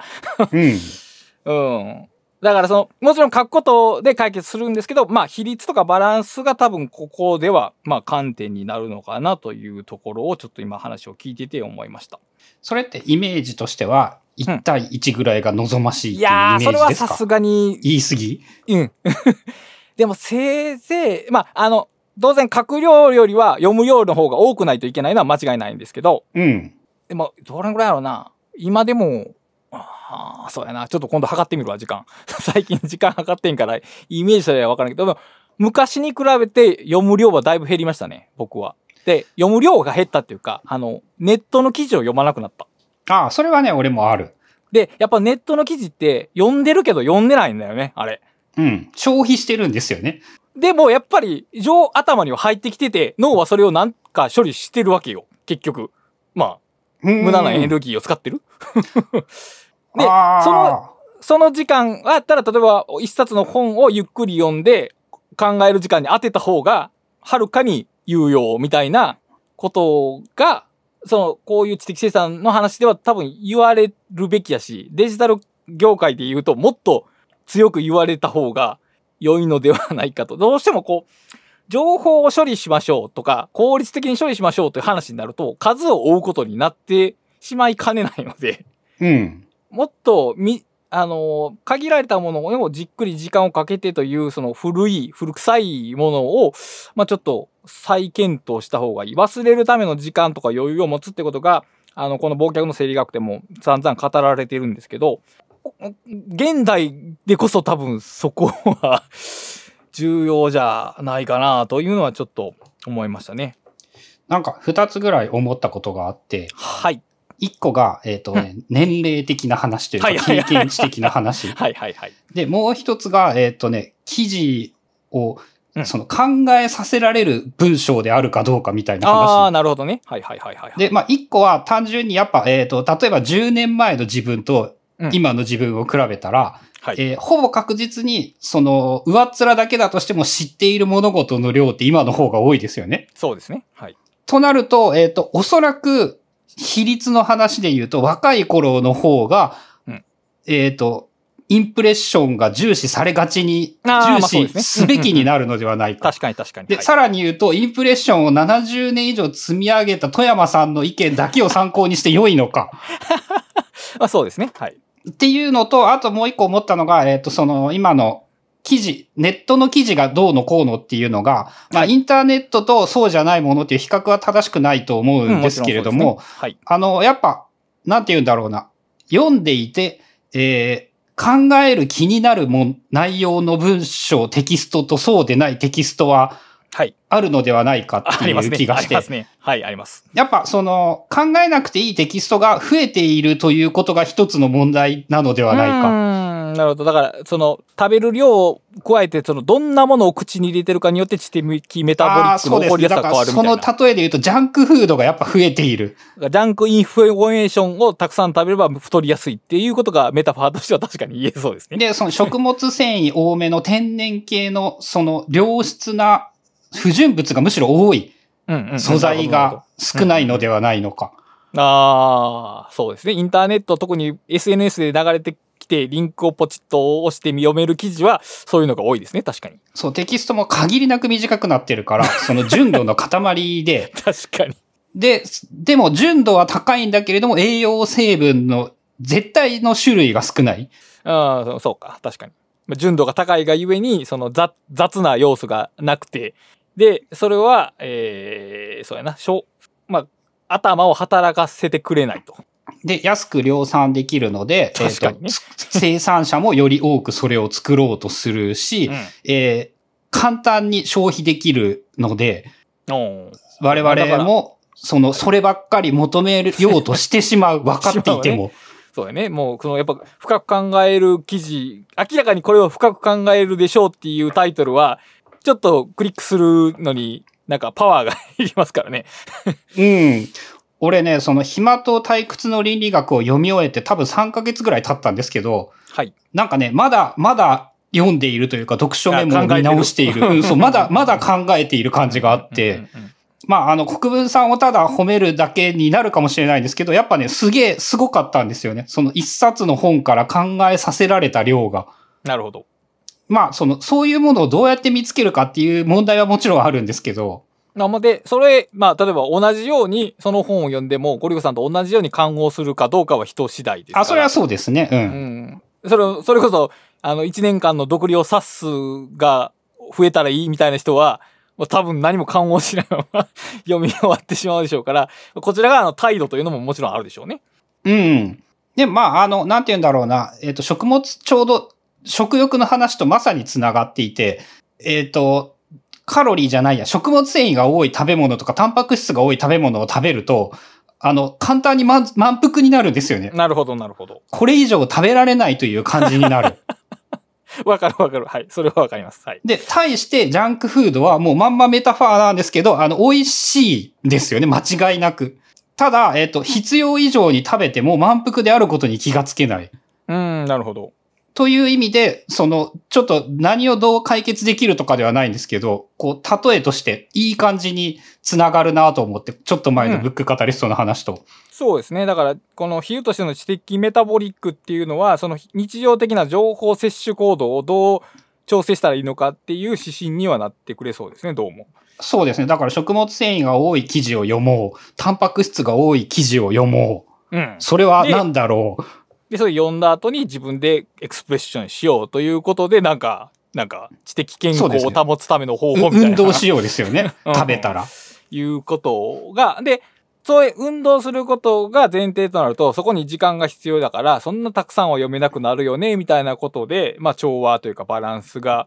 うん。*laughs* うん。だからその、もちろん書くことで解決するんですけど、まあ比率とかバランスが多分ここでは、まあ観点になるのかなというところをちょっと今話を聞いてて思いました。それってイメージとしては、1対1ぐらいが望ましいっていうイメそれージですか？はさすがに言い過ぎ？うん。*laughs* でもせいぜい、まあ、あの、当然書く量よりは読む量の方が多くないといけないのは間違いないんですけど、うん。でも、どれぐらいやろうな？今でも、ああ、そうやな。ちょっと今度測ってみるわ、時間。*laughs* 最近時間測ってんから、イメージしたらわからんけど、昔に比べて読む量はだいぶ減りましたね、僕は。で、読む量が減ったっていうか、あの、ネットの記事を読まなくなった。ああ、それはね、俺もある。で、やっぱネットの記事って読んでるけど読んでないんだよね、あれ。うん。消費してるんですよね。でもやっぱり、上頭には入ってきてて、脳はそれをなんか処理してるわけよ、結局。まあ、無無駄なエネルギーを使ってる。*laughs* でそのその時間があったら、例えば一冊の本をゆっくり読んで考える時間に当てた方が、はるかに有用みたいなことが、その、こういう知的生産の話では多分言われるべきやし、デジタル業界で言うともっと強く言われた方が良いのではないかと。どうしてもこう、情報を処理しましょうとか、効率的に処理しましょうという話になると、数を追うことになってしまいかねないので、うん。もっと、み、あの、限られたものをじっくり時間をかけてという、その古い、古臭いものを、まあちょっと再検討した方がいい。忘れるための時間とか余裕を持つってことが、あの、この忘却の生理学でも散々語られているんですけど、現代でこそ多分そこは *laughs* 重要じゃないかなというのはちょっと思いましたね。なんか、二つぐらい思ったことがあって、はい。一個が、えっ、とね、年齢的な話というか、経験値的な話。*laughs* はいはいはい。で、もう一つが、えっ、とね、記事をうん、その考えさせられる文章であるかどうかみたいなああ、話。なるほどね。はいはいはいはいはい。で、まあ、一個は単純にやっぱ、えっ、と、例えば10年前の自分とうん今の自分を比べたら、はい。えーほぼ確実に、その、上っ面だけだとしても知っている物事の量って今の方が多いですよね。そうですね。はい。となると、えっ、と、おそらく、比率の話で言うと、若い頃の方が、うんえっ、と、インプレッションが重視されがちに、あーまあ重視すべきになるのではないか。確かに確かに。で、はいさらに言うと、インプレッションを70年以上積み上げた富山さんの意見だけを参考にして良いのか。*laughs* まあそうですね。はい。っていうのと、あともう一個思ったのが、えっ、と、その、今の記事、ネットの記事がどうのこうのっていうのが、まあ、はいインターネットとそうじゃないものっていう比較は正しくないと思うんですけれども、うんちろんそうですねはい。あの、やっぱ、なんて言うんだろうな。読んでいて、えー考える気になるもん、内容の文章、テキストとそうでないテキストははい。あるのではないかあってい。う気がしてありま。すね。はい、あります。やっぱその考えなくていいテキストが増えているということが一つの問題なのではないうか。ーん、なるほど。だから、その、食べる量を加えて、その、どんなものを口に入れてるかによって、知的メタボリック。の起こりやすさが変わるみたいな。の例えで言うとジャンクフードがやっぱ増えている。ジャンクインフォメーションをたくさん食べれば太りやすいっていうことがメタファーとしては確かに言えそうですね。で、その食物繊維多めの天然系のその良質な不純物がむしろ多いうんうんうん素材が少ないのではないのか。ああ、そうですね。インターネット、特に SNS で流れてきて、リンクをポチッと押して読める記事は、そういうのが多いですね。確かに。そう、テキストも限りなく短くなってるから、*laughs* その純度の塊で、確かに。で、でも純度は高いんだけれども栄養成分の絶対の種類が少ない。ああ、そうか。確かに。まあ純度が高いがゆえに、その雑雑な要素がなくて、で、それは、えー、そうやな、しょまあ、頭を働かせてくれないと。で、安く量産できるので、確かにね *laughs* 生産者もより多くそれを作ろうとするし、うんえー簡単に消費できるので、我々も、その、そればっかり求めようとしてしまう。分かっていても。*laughs* そうやね。もう、その、やっぱ、深く考える記事、明らかにこれを深く考えるでしょうっていうタイトルは、ちょっとクリックするのに、なんかパワーが *laughs* いりますからね。うん。俺ね、その暇と退屈の倫理学を読み終えて多分3ヶ月ぐらい経ったんですけど、はい。なんかね、まだ、まだ読んでいるというか、読書メモを見直している。*laughs* うん、そう、まだ、まだ考えている感じがあって、うんうんうんまあ、あの、国分さんをただ褒めるだけになるかもしれないんですけど、やっぱね、すげえ、すごかったんですよね。その一冊の本から考えさせられた量が。なるほど。まあ、その、そういうものをどうやって見つけるかっていう問題はもちろんあるんですけど、なので、それ、まあ、例えば同じように、その本を読んでも、ゴリゴさんと同じように勘応するかどうかは人次第です。あ、それはそうですね。う。うんん。それ、それこそ、あの、1年間の独利を指すが増えたらいいみたいな人は、まあ多分何も勘をしないまま読み終わってしまうでしょうから、こちら側の態度というのももちろんあるでしょうね。うん。で、まあ、あの、なんて言うんだろうな。えっ、と、食物、ちょうど、食欲の話とまさにつながっていて、えっ、と、カロリーじゃないや、食物繊維が多い食べ物とか、タンパク質が多い食べ物を食べると、あの、簡単に満満腹になるんですよね。なるほど、なるほど。これ以上食べられないという感じになる。*laughs* わかるわかる。はい。それはわかります。はい。で、対してジャンクフードはもうまんまメタファーなんですけど、あの、美味しいですよね。間違いなく。ただ、えっ、と、必要以上に食べても満腹であることに気がつけない。うん、なるほど。という意味で、その、ちょっと何をどう解決できるとかではないんですけど、こう、例えとしていい感じにつながるなと思って、ちょっと前のブックカタリストの話と。そうですね。だから、この比喩としての知的メタボリックっていうのは、その日常的な情報摂取行動をどう調整したらいいのかっていう指針にはなってくれそうですね、どうも。そうですね。だから食物繊維が多い記事を読もう。タンパク質が多い記事を読もう。うん。それは何だろう。で、それ読んだ後に自分でエクスプレッションしようということで、なんか、なんか、知的健康を保つための方法みたいな。運動しようですよね *laughs* うん。食べたら。いうことが、で、そういう運動することが前提となると、そこに時間が必要だから、そんなたくさんは読めなくなるよね、みたいなことで、まあ調和というかバランスが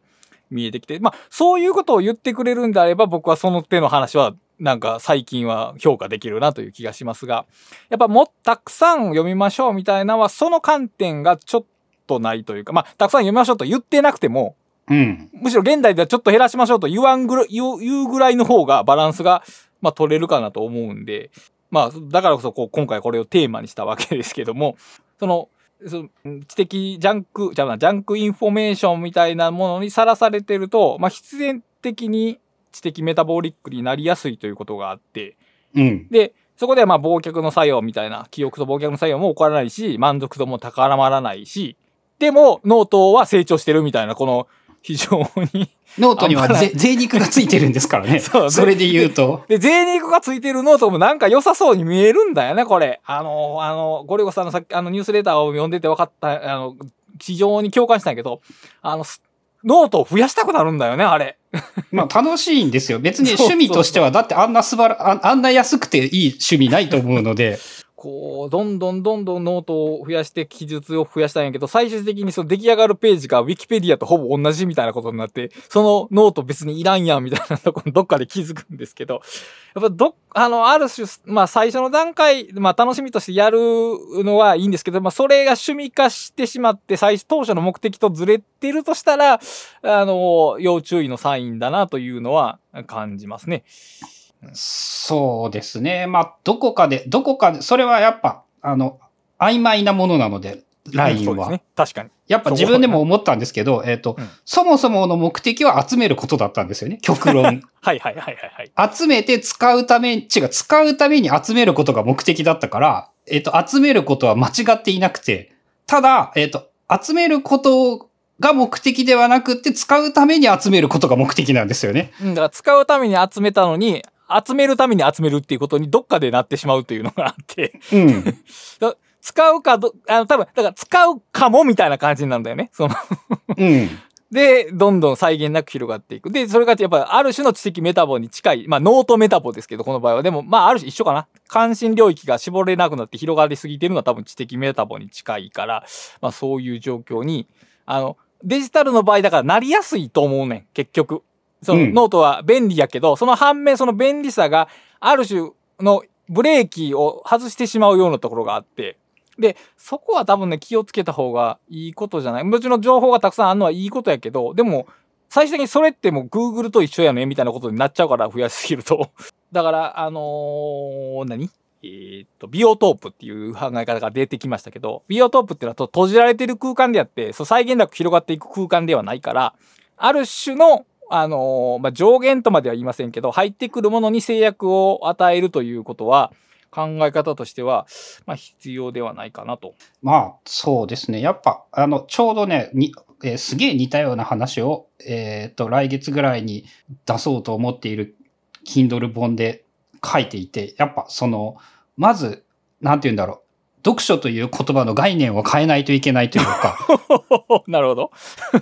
見えてきて、まあそういうことを言ってくれるんであれば、僕はその手の話は、なんか最近は評価できるなという気がしますが、やっぱもっとたくさん読みましょうみたいなのは、その観点がちょっとないというか、まあたくさん読みましょうと言ってなくても、うん。むしろ現代ではちょっと減らしましょうと言わんぐらい、言う言うぐらいの方がバランスが、まあ取れるかなと思うんで、まあだからこそこう今回これをテーマにしたわけですけども、その、その知的ジャンク、じゃあジャンクインフォメーションみたいなものにさらされてると、まあ必然的に知的メタボリックになりやすいということがあって、うん。で、そこではまあ忘却の作用みたいな、記憶と忘却の作用も起こらないし、満足度も高まらないし、でもノートは成長してるみたいな、この非常にノートには贅肉がついてるんですからね。*laughs* そうそれで言うと。*laughs* で、贅肉がついてるノートもなんか良さそうに見えるんだよね、これ。あの、あの、ゴリゴさんのさっき、あの、ニュースレターを読んでて分かった、あの、非常に共感したんやけど、あの、すノートを増やしたくなるんだよね、あれ。まあ楽しいんですよ。別に趣味としては、だってあんな素晴ら、ああんな安くていい趣味ないと思うので。こう、どんどんどんどんノートを増やして記述を増やしたんやけど、最終的にその出来上がるページがウィキペディアとほぼ同じみたいなことになって、そのノート別にいらんやんみたいなとこどっかで気づくんですけど、やっぱど、あの、ある種、まあ最初の段階、まあ楽しみとしてやるのはいいんですけど、まあそれが趣味化してしまって、最初、当初の目的とずれてるとしたら、あの、要注意のサインだなというのは感じますね。そうですね。まあ、どこかで、どこかで、それはやっぱ、あの、曖昧なものなので、ラインは。ね。確かに。やっぱ自分でも思ったんですけど、えっ、と、うんそもそもの目的は集めることだったんですよね。極論。*laughs* はいはいはいはいはい。集めて使うため、違う、使うために集めることが目的だったから、えっ、と、集めることは間違っていなくて、ただ、えっ、と、集めることが目的ではなくて、使うために集めることが目的なんですよね。うん、だから使うために集めたのに、集めるために集めるっていうことにどっかでなってしまうというのがあって、うん。*laughs* だ使うかど、あの、多分、だから使うかもみたいな感じなんだよね。その、うん。*laughs* で、どんどん際限なく広がっていく。で、それがやっぱりある種の知的メタボに近い、まあ、ノートメタボですけど、この場合は。でも、まあ、ある種一緒かな。関心領域が絞れなくなって広がりすぎてるのは多分知的メタボに近いから、まあ、そういう状況に、あの、デジタルの場合だからなりやすいと思うねん、結局。そんノートは便利やけど、その反面、その便利さが、ある種のブレーキを外してしまうようなところがあって、で、そこは多分ね、気をつけた方がいいことじゃない。もちろん情報がたくさんあるのはいいことやけど、でも、最終的にそれってもう Google と一緒やねみたいなことになっちゃうから増やしすぎると。*laughs* だから、あのー何？えーっと、ビオトープっていう考え方が出てきましたけど、ビオトープっていうのはと閉じられてる空間であって、そう際限なく広がっていく空間ではないから、ある種の、あのーまあ、上限とまでは言いませんけど、入ってくるものに制約を与えるということは、考え方としては、まあ、必要ではないかなと。まあ、そうですね。やっぱ、あの、ちょうどね、に、えーすげえ似たような話を、えっ、と、来月ぐらいに出そうと思っている Kindle 本で書いていて、やっぱその、まず、なんて言うんだろう。読書という言葉の概念を変えないといけないというか、*laughs* なるほど。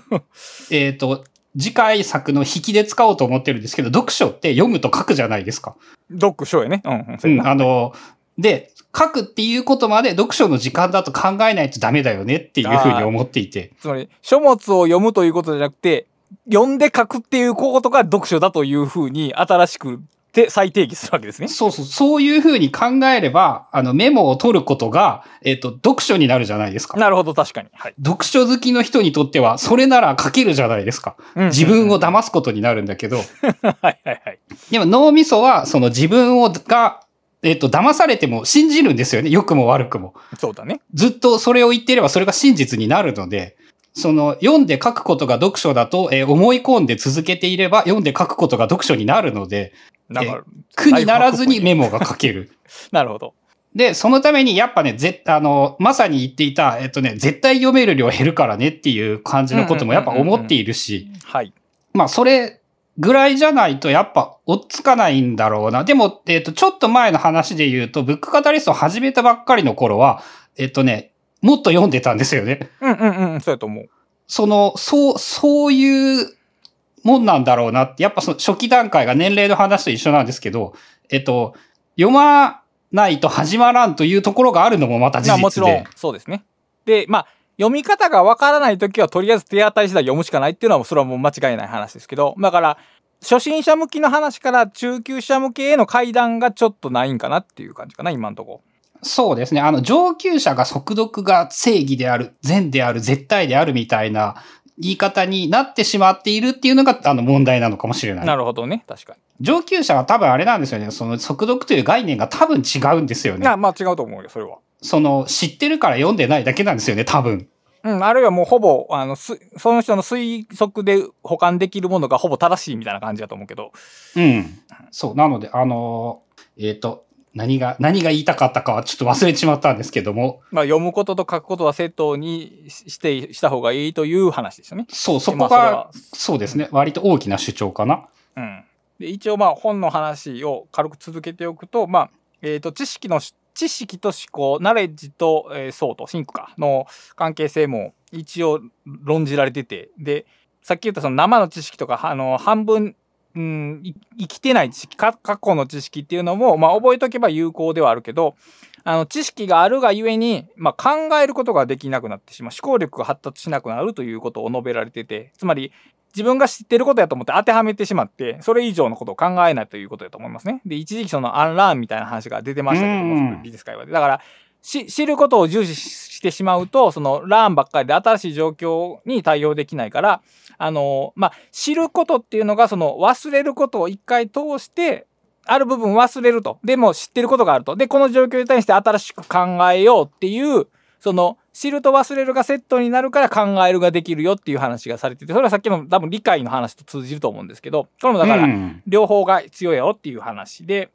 *laughs* えっと、次回作の引きで使おうと思ってるんですけど、読書って読むと書くじゃないですか。読書やね。うん、うん、あの、で、書くっていうことまで読書の時間だと考えないとダメだよねっていうふうに思っていて。つまり、書物を読むということじゃなくて、読んで書くっていうことが読書だというふうに新しくて再定義するわけですね。そうそう、そういうふうに考えれば、あの、メモを取ることが、えっ、と、読書になるじゃないですか。なるほど、確かに。はい。読書好きの人にとっては、それなら書けるじゃないですか。自分を騙すことになるんだけど、*laughs* はいはいはい。でも脳みそは、その自分をが、えっ、と、騙されても信じるんですよね。良くも悪くも。そうだね。ずっとそれを言っていればそれが真実になるので、その読んで書くことが読書だと、えー思い込んで続けていれば読んで書くことが読書になるので、だから、苦にならずにメモが書ける。*laughs* なるほど。で、そのためにやっぱね、ぜ、あの、まさに言っていた、えっとね、絶対読める量減るからねっていう感じのこともやっぱ思っているし、はい。まあそれぐらいじゃないとやっぱ追っつかないんだろうな。でも、えっと、ちょっと前の話で言うと、ブックカタリストを始めたばっかりの頃は、えっとね、もっと読んでたんですよね。うんうんうん、そうやと思う。その、そう、そういうもんなんだろうなって、やっぱその初期段階が年齢の話と一緒なんですけど、えっと、読まないと始まらんというところがあるのもまた事まあ実で。もちろん、そうですね。で、まあ、読み方がわからないときは、とりあえず手当たり次第読むしかないっていうのは、それはもう間違いない話ですけど、だから、初心者向きの話から中級者向けへの階段がちょっとないんかなっていう感じかな、今のとこそうですね。あの、上級者が速読が正義である、善である、絶対であるみたいな言い方になってしまっているっていうのが、あの、問題なのかもしれない。なるほどね、確か上級者は多分あれなんですよね。その速読という概念が多分違うんですよに。ね。あまあ違うと思うよ、それは。その、知ってるから読んでないだけなんですよね、多分。うん、あるいはもうほぼ、あの、すその人の推測で保管できるものがほぼ正しいみたいな感じだと思うけど。うん。そう。なので、あのーえっ、と、何が、何が言いたかったかはちょっと忘れちまったんですけども、まあ読むことと書くことはセットにしして、した方がいいという話でしたね。そう、そまこが、あそそうですね。割と大きな主張かな。うん。で、一応まあ本の話を軽く続けておくと、まあ、えっ、と、知識のし、知識と思考、 knowledge と、えー、 thought、think か、の関係性も一応論じられてて、で、さっき言ったその生の知識とか、あの、半分、うん、い生きてない知識、か過去の知識っていうのも、まあ覚えとけば有効ではあるけど、あの、知識があるがゆえに、まあ考えることができなくなってしまう、思考力が発達しなくなるということを述べられてて、つまり、自分が知ってることやと思って当てはめてしまって、それ以上のことを考えないということだと思いますね。で、一時期そのアンラーンみたいな話が出てましたけどうんも、美術界話で。だから、し知ることを重視してしまうと、そのラーンばっかりで新しい状況に対応できないから、あの、まあ、知ることっていうのが、その忘れることを一回通して、ある部分忘れると。でも知ってることがあると。で、この状況に対して新しく考えようっていう、その、知ると忘れるがセットになるから考えるができるよっていう話がされてて、それはさっきの多分理解の話と通じると思うんですけど、これもだから、うん両方が必要やよっていう話で、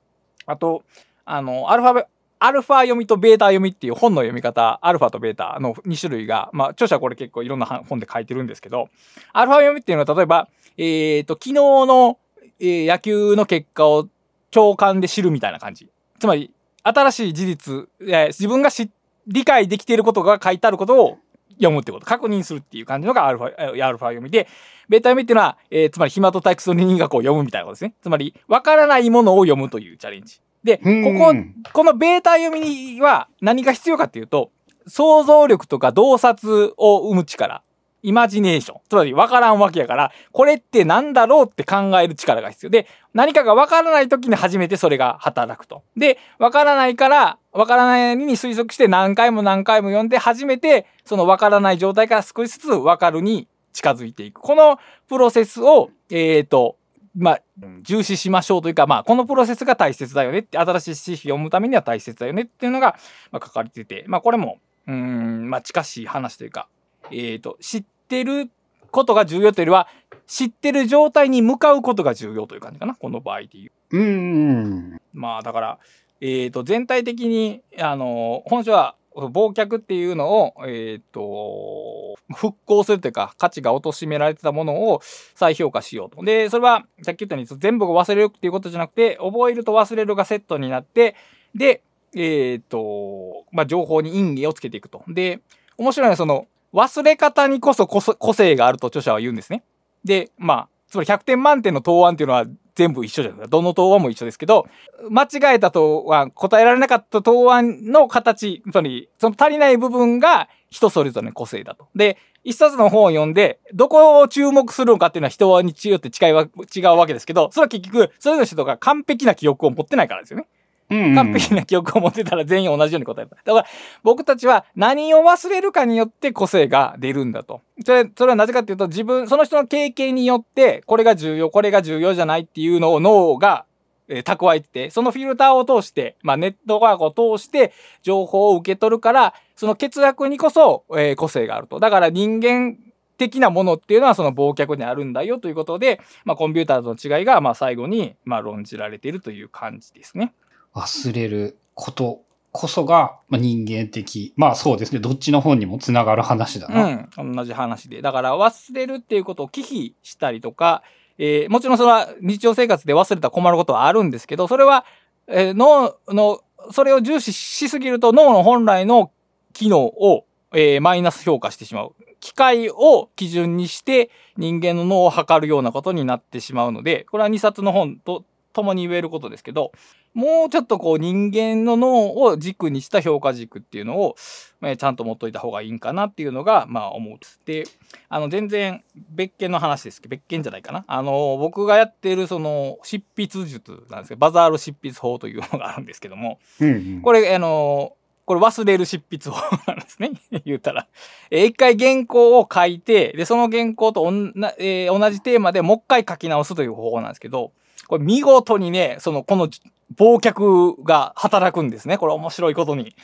あと、あの、アルファベ、アルファ読みとベータ読みっていう本の読み方、アルファとベータの2種類が、まあ、著者これ結構いろんな本で書いてるんですけど、アルファ読みっていうのは例えば、えっ、と、昨日の、えー野球の結果を共感で知るみたいな感じ。つまり、新しい事実、いや自分が知理解できていることが書いてあることを読むってこと、確認するっていう感じのがアルファ、アルファ読みで、ベータ読みっていうのは、えーつまり暇と退屈の倫理学を読むみたいなことですね。つまり、わからないものを読むというチャレンジ。で、ここ、このベータ読みには何が必要かっていうと、想像力とか洞察を生む力。イマジネーション。つまり分からんわけやから、これって何だろうって考える力が必要で、何かが分からない時に初めてそれが働くと。で、分からないから、分からないに推測して何回も何回も読んで初めて、その分からない状態から少しずつ分かるに近づいていく。このプロセスを、えっ、と、まあ、重視しましょうというか、まあ、このプロセスが大切だよねって、新しい知識を読むためには大切だよねっていうのが、まあ、書かれてて、まあ、これも、うーん、まあ、近しい話というか、えっ、と、知ってることが重要というよりは、知ってる状態に向かうことが重要という感じかな、この場合でいう。うん。まあ、だから、えっ、と、全体的に、あの、本書は、忘却っていうのを、えっ、と、復興するというか、価値が貶められてたものを再評価しようと。で、それは、さっき言ったように、全部が忘れるっていうことじゃなくて、覚えると忘れるがセットになって、で、えっ、と、まあ、情報に因果をつけていくと。で、面白いのは、その、忘れ方にこそこそ個性があると著者は言うんですね。で、まあ、つまり100点満点の答案っていうのは全部一緒じゃないですか。どの答案も一緒ですけど、間違えた答案、答えられなかった答案の形、つまり、その足りない部分が人それぞれの個性だと。で、一冊の本を読んで、どこを注目するのかっていうのは人は日曜って違いは違うわけですけど、それは結局、それぞれの人が完璧な記憶を持ってないからですよね。完璧な記憶を持ってたら全員同じように答えた。だから僕たちは何を忘れるかによって個性が出るんだと。それそれはなぜかっていうと自分、その人の経験によってこれが重要、これが重要じゃないっていうのを脳が、え蓄えてて、そのフィルターを通して、まあネットワークを通して情報を受け取るから、その欠落にこそ、えー個性があると。だから人間的なものっていうのはその忘却にあるんだよということで、まあコンピューターとの違いが、まあ最後に、まあ論じられているという感じですね。忘れることこそが、まあ、人間的。まあそうですね。どっちの本にもつながる話だな。うん。同じ話で。だから忘れるっていうことを忌避したりとか、えーもちろんそれは日常生活で忘れたら困ることはあるんですけど、それは、えー脳の、それを重視しすぎると脳の本来の機能を、えーマイナス評価してしまう。機械を基準にして人間の脳を測るようなことになってしまうので、これは2冊の本と共に言えることですけど、もうちょっとこう人間の脳を軸にした評価軸っていうのを、えーちゃんと持っといた方がいいんかなっていうのが、まあ思うであの全然別件の話ですけど、別件じゃないかな。あの、僕がやってるその執筆術なんですけど、バザール執筆法というのがあるんですけども、うんうん。これ、あの、これ忘れる執筆法なんですね。*laughs* 言うたら。えー一回原稿を書いて、で、その原稿とおんな、えー同じテーマでもう一回書き直すという方法なんですけど、これ見事にね、その、この忘却が働くんですね。これ面白いことに。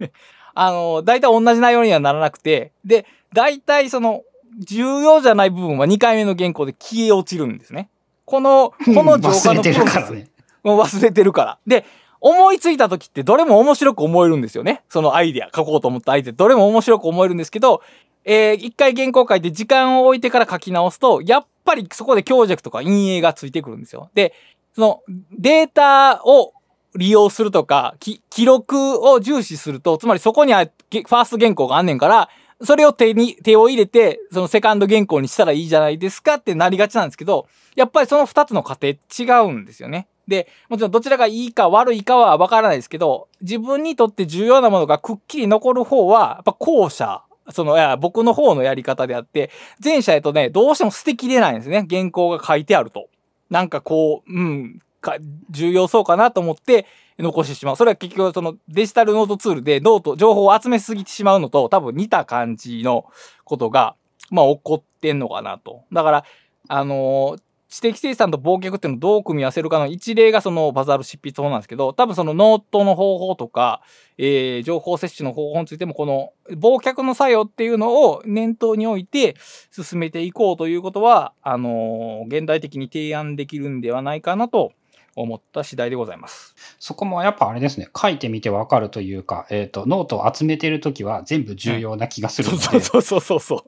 *laughs* あの、大体同じ内容にはならなくて、で、大体その、重要じゃない部分は2回目の原稿で消え落ちるんですね。この、*laughs* この浄化の忘れてるプロセスからね。忘れてるから。で、思いついた時ってどれも面白く思えるんですよね。そのアイディア、書こうと思ったアイディア、どれも面白く思えるんですけど、えー一回原稿書いて時間を置いてから書き直すと、やっぱりそこで強弱とか陰影がついてくるんですよ。で、そのデータを利用するとか、記録を重視すると、つまりそこにはファースト原稿があんねんから、それを手に、手を入れて、そのセカンド原稿にしたらいいじゃないですかってなりがちなんですけど、やっぱりその二つの過程違うんですよね。で、もちろんどちらがいいか悪いかはわからないですけど、自分にとって重要なものがくっきり残る方は、やっぱ後者、その、いや、僕の方のやり方であって、前者へとね、どうしても捨てきれないんですね。原稿が書いてあると。なんかこう、うん、か重要そうかなと思って残してしまう。それは結局そのデジタルノートツールでノート、情報を集めすぎてしまうのと多分似た感じのことが、まあ起こってんのかなと。だから、あのー知的生産と忘却っていうのをどう組み合わせるかの一例がそのバザール執筆法なんですけど、多分そのノートの方法とか、えー情報摂取の方法についてもこの忘却の作用っていうのを念頭に置いて進めていこうということは、あのー現代的に提案できるんではないかなと思った次第でございます。そこもやっぱあれですね。書いてみてわかるというか、えっ、と、ノートを集めてるときは全部重要な気がするので、そうそうそうそうそ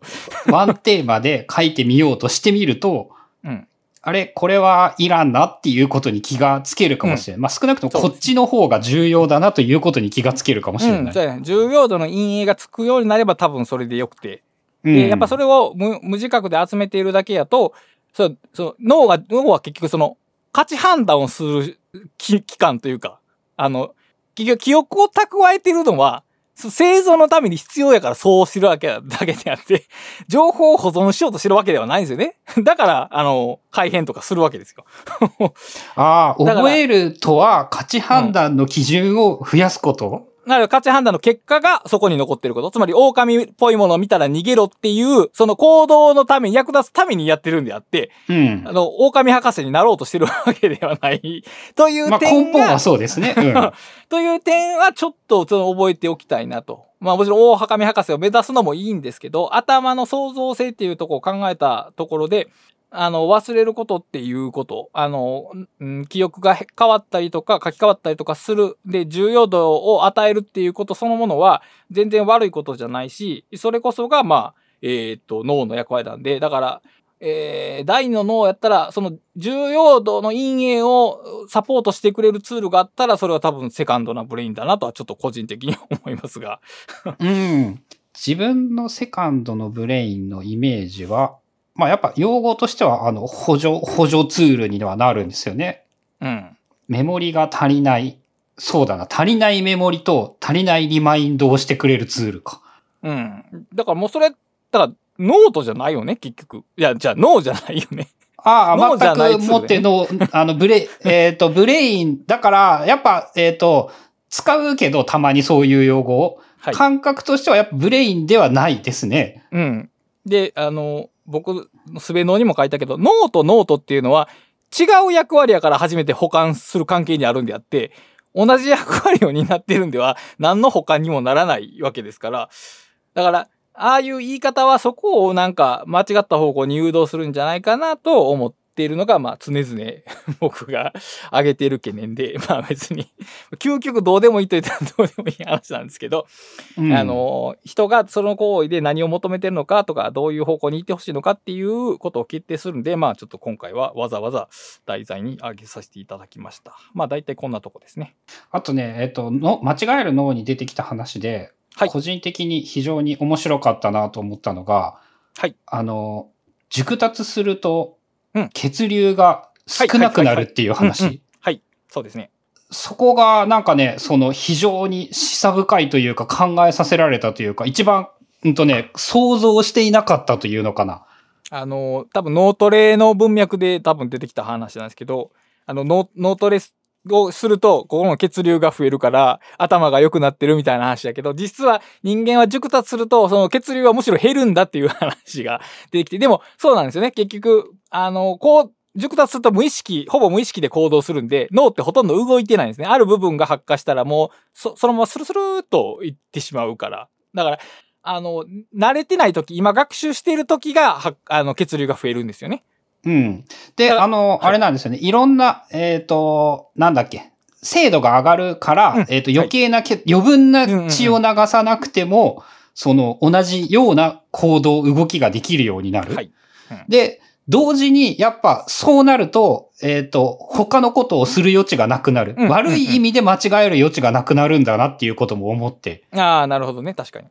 う。ワンテーマで書いてみようとしてみると、うんあれ、これはいらんなっていうことに気がつけるかもしれない。まあ少なくともこっちの方が重要だなということに気がつけるかもしれうん、ない。そうやね。重要度の陰影がつくようになれば多分それでよくて。うんで、やっぱそれを無無自覚で集めているだけやと、そう、そう、脳が、脳は結局その、価値判断をするき期間というか、あの、結局記憶を蓄えているのは、そ生存のために必要やからそうするわけだだけであって、*laughs* 情報を保存しようとしてるわけではないんですよね。*laughs* だから、あの、改変とかするわけですよ。ああ、*laughs* 覚えるとは価値判断の基準を増やすこと、なので価値判断の結果がそこに残ってること。つまり、狼っぽいものを見たら逃げろっていう、その行動のために役立つためにやってるんであって、うんあ。の、狼博士になろうとしてるわけではない。*laughs* というまあ点が、根本はそうですね。うん。*laughs* という点はちょっとその覚えておきたいなと。まあもちろん大狼博士を目指すのもいいんですけど、頭の創造性っていうところを考えたところで、あの、忘れることっていうこと、あの、うん記憶が変わったりとか書き換わったりとかする、で、重要度を与えるっていうことそのものは全然悪いことじゃないし、それこそが、まあ、えっ、と、脳の役割なんで、だから、えー、第二の脳やったら、その重要度の陰影をサポートしてくれるツールがあったら、それは多分セカンドなブレインだなとはちょっと個人的に思いますが。うん。自分の second の brain のイメージは、まあやっぱ用語としては、あの、補助、補助ツールにはなるんですよね。うん。メモリが足りない。そうだな。足りないメモリと足りないリマインドをしてくれるツールか。うん。だからもうそれ、だからノートじゃないよね、結局。いや、じゃあ脳じゃないよね。ああ、全くもっての、あの、ブレ、*laughs* えっ、と、 brain、だから、やっぱ、えっ、と、使うけど、たまにそういう用語を。はい。感覚としてはやっぱ brain ではないですね。うん。で、あの、僕のスベノーにも書いたけど、脳とノートっていうのは違う役割やから初めて補完する関係にあるんであって、同じ役割を担ってるんでは何の補完にもならないわけですから、だから、ああいう言い方はそこをなんか間違った方向に誘導するんじゃないかなと思っているのが、まあ常々 *laughs* 僕が挙げている懸念で、*laughs* まあ別に、究極どうでもいいと言ったらどうでもいい話なんですけど、うんあ、の、人がその行為で何を求めてるのかとか、どういう方向に行ってほしいのかっていうことを決定するんで、まあちょっと今回はわざわざ題材に挙げさせていただきました。まあ大体こんなとこですね。あとね、えっ、との、間違える脳に出てきた話で、はい個人的に非常に面白かったなと思ったのが、はい。あの、熟達するとうん、血流が少なくなるっていう話。はい。そうですね。そこがなんかね、その非常に示唆深いというか考えさせられたというか、一番、うんとね、想像していなかったというのかな。あの、多分脳トレの文脈で多分出てきた話なんですけど、あの、脳脳トレをすると、ここの血流が増えるから、頭が良くなってるみたいな話だけど、実は人間は熟達すると、その血流はむしろ減るんだっていう話が出てきて、でもそうなんですよね。結局、あの、こう、熟達すると無意識、ほぼ無意識で行動するんで、脳ってほとんど動いてないんですね。ある部分が発火したらもう、そ、そのままスルスルーっといってしまうから。だから、あの、慣れてない時、今学習している時が、はあの、血流が増えるんですよね。うん。で、だあの、はいあれなんですよね。いろんな、えっ、と、なんだっけ？精度が上がるから、うんえっ、と、余計なけ、余分な血を流さなくても、その、同じような行動、動きができるようになる。はい。で、同時に、やっぱ、そうなると、えっ、と、他のことをする余地がなくなる。うん悪い意味で間違える余地がなくなるんだなっていうことも思って、ああ、なるほどね。確かに。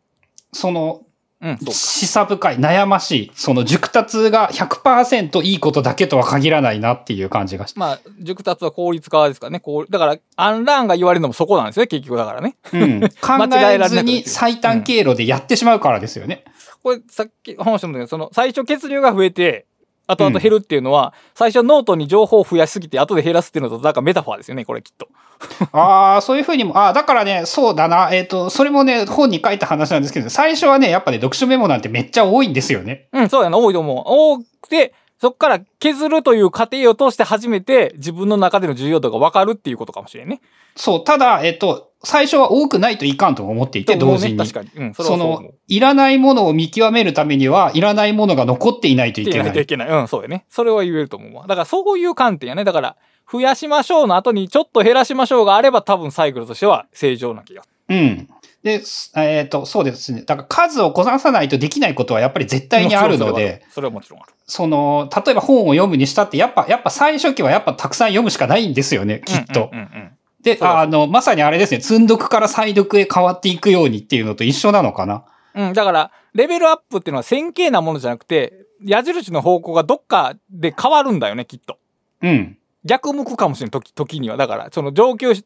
その、うん。示唆深い、悩ましい、その熟達が100%いいことだけとは限らないなっていう感じがして。まあ、熟達は効率化ですからね。こう、だから、アンラーンが言われるのもそこなんですよね。結局だからね。うん。*laughs* 考えずに最短経路でやってしまうからですよね。これ、さっき話したんだけど、その、最初血流が増えて、後々減るっていうのは、最初ノートに情報を増やしすぎて後で減らすっていうのと、なんかメタファーですよね、これきっと。*laughs* ああ、そういうふうにも、ああ、だからね、そうだな。えっ、と、それもね、本に書いた話なんですけど、最初はね、やっぱね、読書メモなんてめっちゃ多いんですよね。うん、そうやな、多いと思う。多くて、そっから削るという過程を通して初めて自分の中での重要度が分かるっていうことかもしれんね。そう、ただ、えっ、と、最初は多くないといかんと思っていて、同時に。確かに。うん、それその。、いらないものを見極めるためには、いらないものが残っていないといけない。といけない。うん、そうやね。それは言えると思うわ。だからそういう観点やね。だから、増やしましょうの後にちょっと減らしましょうがあれば多分サイクルとしては正常な気がすうん。で、すえっ、と、そうですね。だから数をこなさないとできないことはやっぱり絶る。対にあるので、それはもちろんある。その、例えば本を読むにしたって、やっぱ、やっぱ最初期はやっぱたくさん読むしかないんですよね、きっと。うんうんうんうんで、あの、まさにあれですね、積んどくから再読へ変わっていくようにっていうのと一緒なのかな。うん、だから、レベルアップっていうのは線形なものじゃなくて、矢印の方向がどっかで変わるんだよね、きっと。うん。逆向くかもしれん、時、時には。だから、その上級、初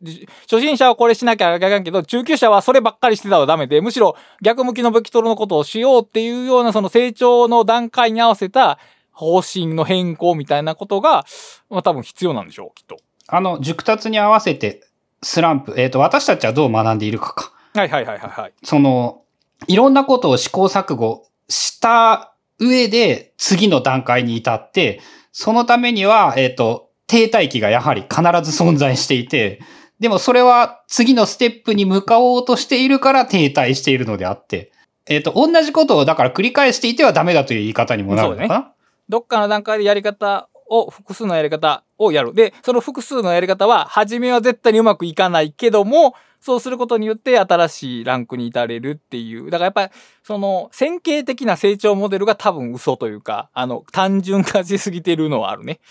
心者はこれしなきゃいけないけど、中級者はそればっかりしてたらダメで、むしろ逆向きのベクトルのことをしようっていうような、その成長の段階に合わせた方針の変更みたいなことが、まあ多分必要なんでしょう、きっと。あの、熟達に合わせて、スランプ、えっ、と、私たちはどう学んでいるかか。はいはいはいはいはい。その、いろんなことを試行錯誤した上で次の段階に至って、そのためには、えっ、と、停滞期がやはり必ず存在していて、でもそれは次のステップに向かおうとしているから停滞しているのであって、えっ、と、同じことをだから繰り返していてはダメだという言い方にもなるのかな、どっかの段階でやり方を、複数のやり方をやる。で、その複数のやり方は、初めは絶対にうまくいかないけども、そうすることによって新しいランクに至れるっていう。だからやっぱり、その、線形的な成長モデルが多分嘘というか、あの、単純化しすぎてるのはあるね。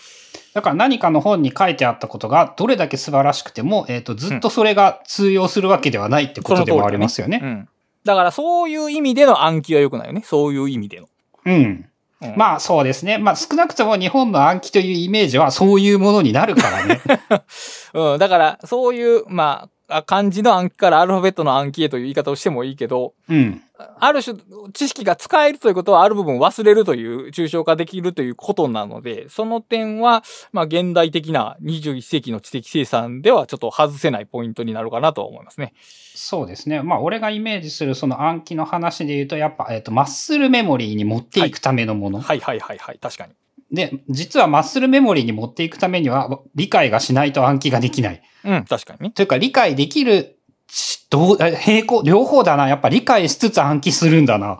だから何かの本に書いてあったことがどれだけ素晴らしくても、えっ、と、ずっとそれが通用するわけではないってことでもありますよね。うん。だからそういう意味での暗記は良くないよね。そういう意味での。うん。うんまあそうですね。まあ少なくとも日本の暗記というイメージは *laughs* そういうものになるからね。*laughs* うん、だから、そういう、まあ、あ漢字の暗記からアルファベットの暗記へという言い方をしてもいいけど、うん。ある種、知識が使えるということは、ある部分忘れるという、抽象化できるということなので、その点は、まあ、現代的な21世紀の知的生産では、ちょっと外せないポイントになるかなとは思いますね。そうですね。まあ俺がイメージするその暗記の話で言うと、やっぱ、えっ、と、マッスルメモリーに持っていくためのもの。はいはいはいはい、確かに。で、実はマッスルメモリーに持っていくためには、理解がしないと暗記ができない。うん、確かにね。というか、理解できるし、どう、え並行、両方だな。やっぱ理解しつつ暗記するんだな。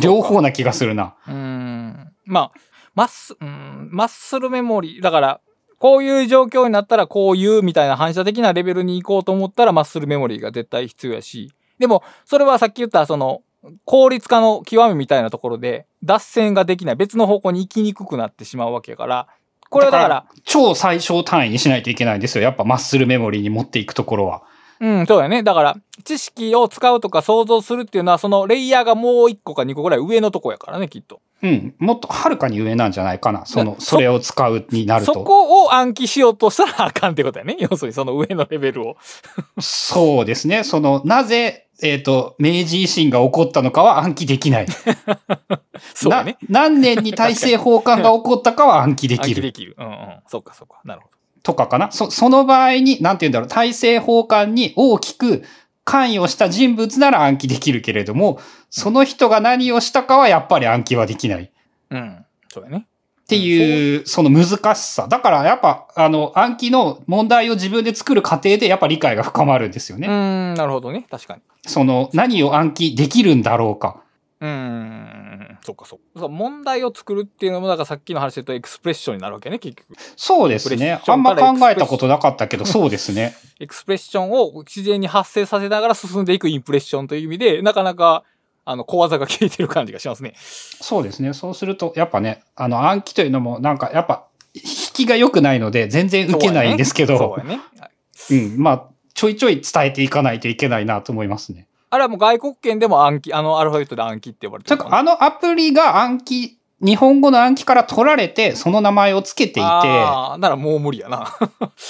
両方な気がするな。うーん。まあ、マッス、うん、マッスルメモリー、だから、こういう状況になったらこういうみたいな反射的なレベルに行こうと思ったらマッスルメモリーが絶対必要やし。でも、それはさっき言ったその、効率化の極みみたいなところで、脱線ができない。別の方向に行きにくくなってしまうわけやから、これはだから、超最小単位にしないといけないんですよ。やっぱマッスルメモリーに持っていくところは。うん、そうやね。だから、知識を使うとか想像するっていうのは、そのレイヤーがもう1個か2個ぐらい上のとこやからね、きっと。うん。もっとはるかに上なんじゃないかな。その、そそれを使うになるそと。こを暗記しようとしたらあかんってことやね。要するにその上のレベルを。そうですね。その、なぜ、えっ、と、明治維新が起こったのかは暗記できない。*laughs* そうやね。な何年に大政奉還が起こったかは暗記で暗きる。記できる。うんうん。そっかそっか。なるほど。とかかな？そ、その場合に、なんて言うんだろう、大政奉還に大きく関与した人物なら暗記できるけれども、その人が何をしたかはやっぱり暗記はできない。っうん。そうやね。ていう、その難しさ。だからやっぱ、あの、暗記の問題を自分で作る過程でやっぱ理解が深まるんですよね。うーん、なるほどね。確かに。その、何を暗記できるんだろうか。うーん。そっかそっか。そう問題を作るっていうのも、だからさっきの話で言うとエクスプレッションになるわけね、結局。そうですねあんま考えたことなかったけど、そうですね。エクスプレッションを自然に発生させながら進んでいくインプレッションという意味で、なかなか、あの、小技が効いてる感じがしますね。そうですね。そうすると、やっぱね、あの、暗記というのも、なんか、やっぱ、引きが良くないので、全然受けないんですけど、そうやね。はいうん、まあ、ちょいちょい伝えていかないといけないなと思いますね。あれはもう外国圏でも暗記、あのアルファベットで暗記って呼ばれてというか、あのアプリが暗記、日本語の暗記から取られて、その名前をつけていて、ああ、ならもう無理やな。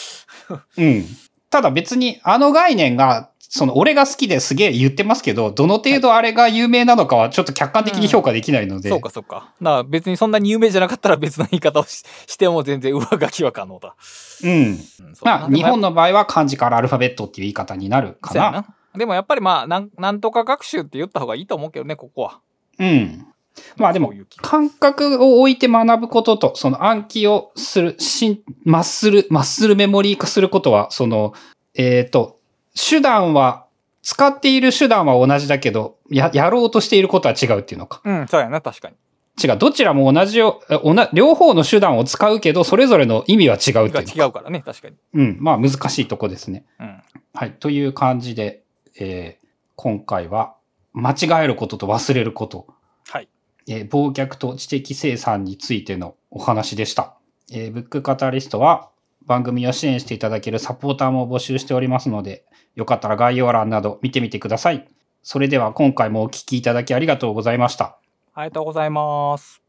*laughs* うん。ただ別に、あの概念が、その、俺が好きですげえ言ってますけど、どの程度あれが有名なのかはちょっと客観的に評価できないので、そうかそうか。だから別にそんなに有名じゃなかったら別の言い方をし *laughs* しても全然上書きは可能だ。うん。うんまあ、日本のの場合は漢字からアルファベットっていう言い方になるかな。な。でもやっぱりまあ、なんなんとか学習って言った方がいいと思うけどね、ここは。うん。まあでも感覚を置いて学ぶことと、その暗記をする、しん、マッスル、マッスルメモリー化することは、その、えっ、と、手段は、使っている手段は同じだけど、や、やろうとしていることは違うっていうのか。うん、そうやな、確かに。違う。どちらも同じよ、えおな、両方の手段を使うけど、それぞれの意味は違うっていうのか。違うからね、確かに。うん。まあ難しいとこですね。うん。はい。という感じで、えー今回は、間違えることと忘れること。はい。えー忘却と知的生産についてのお話でした。えーブックカタリストは番組を支援していただけるサポーターも募集しておりますので、よかったら概要欄など見てみてください。それでは今回もお聞きいただきありがとうございました。ありがとうございます。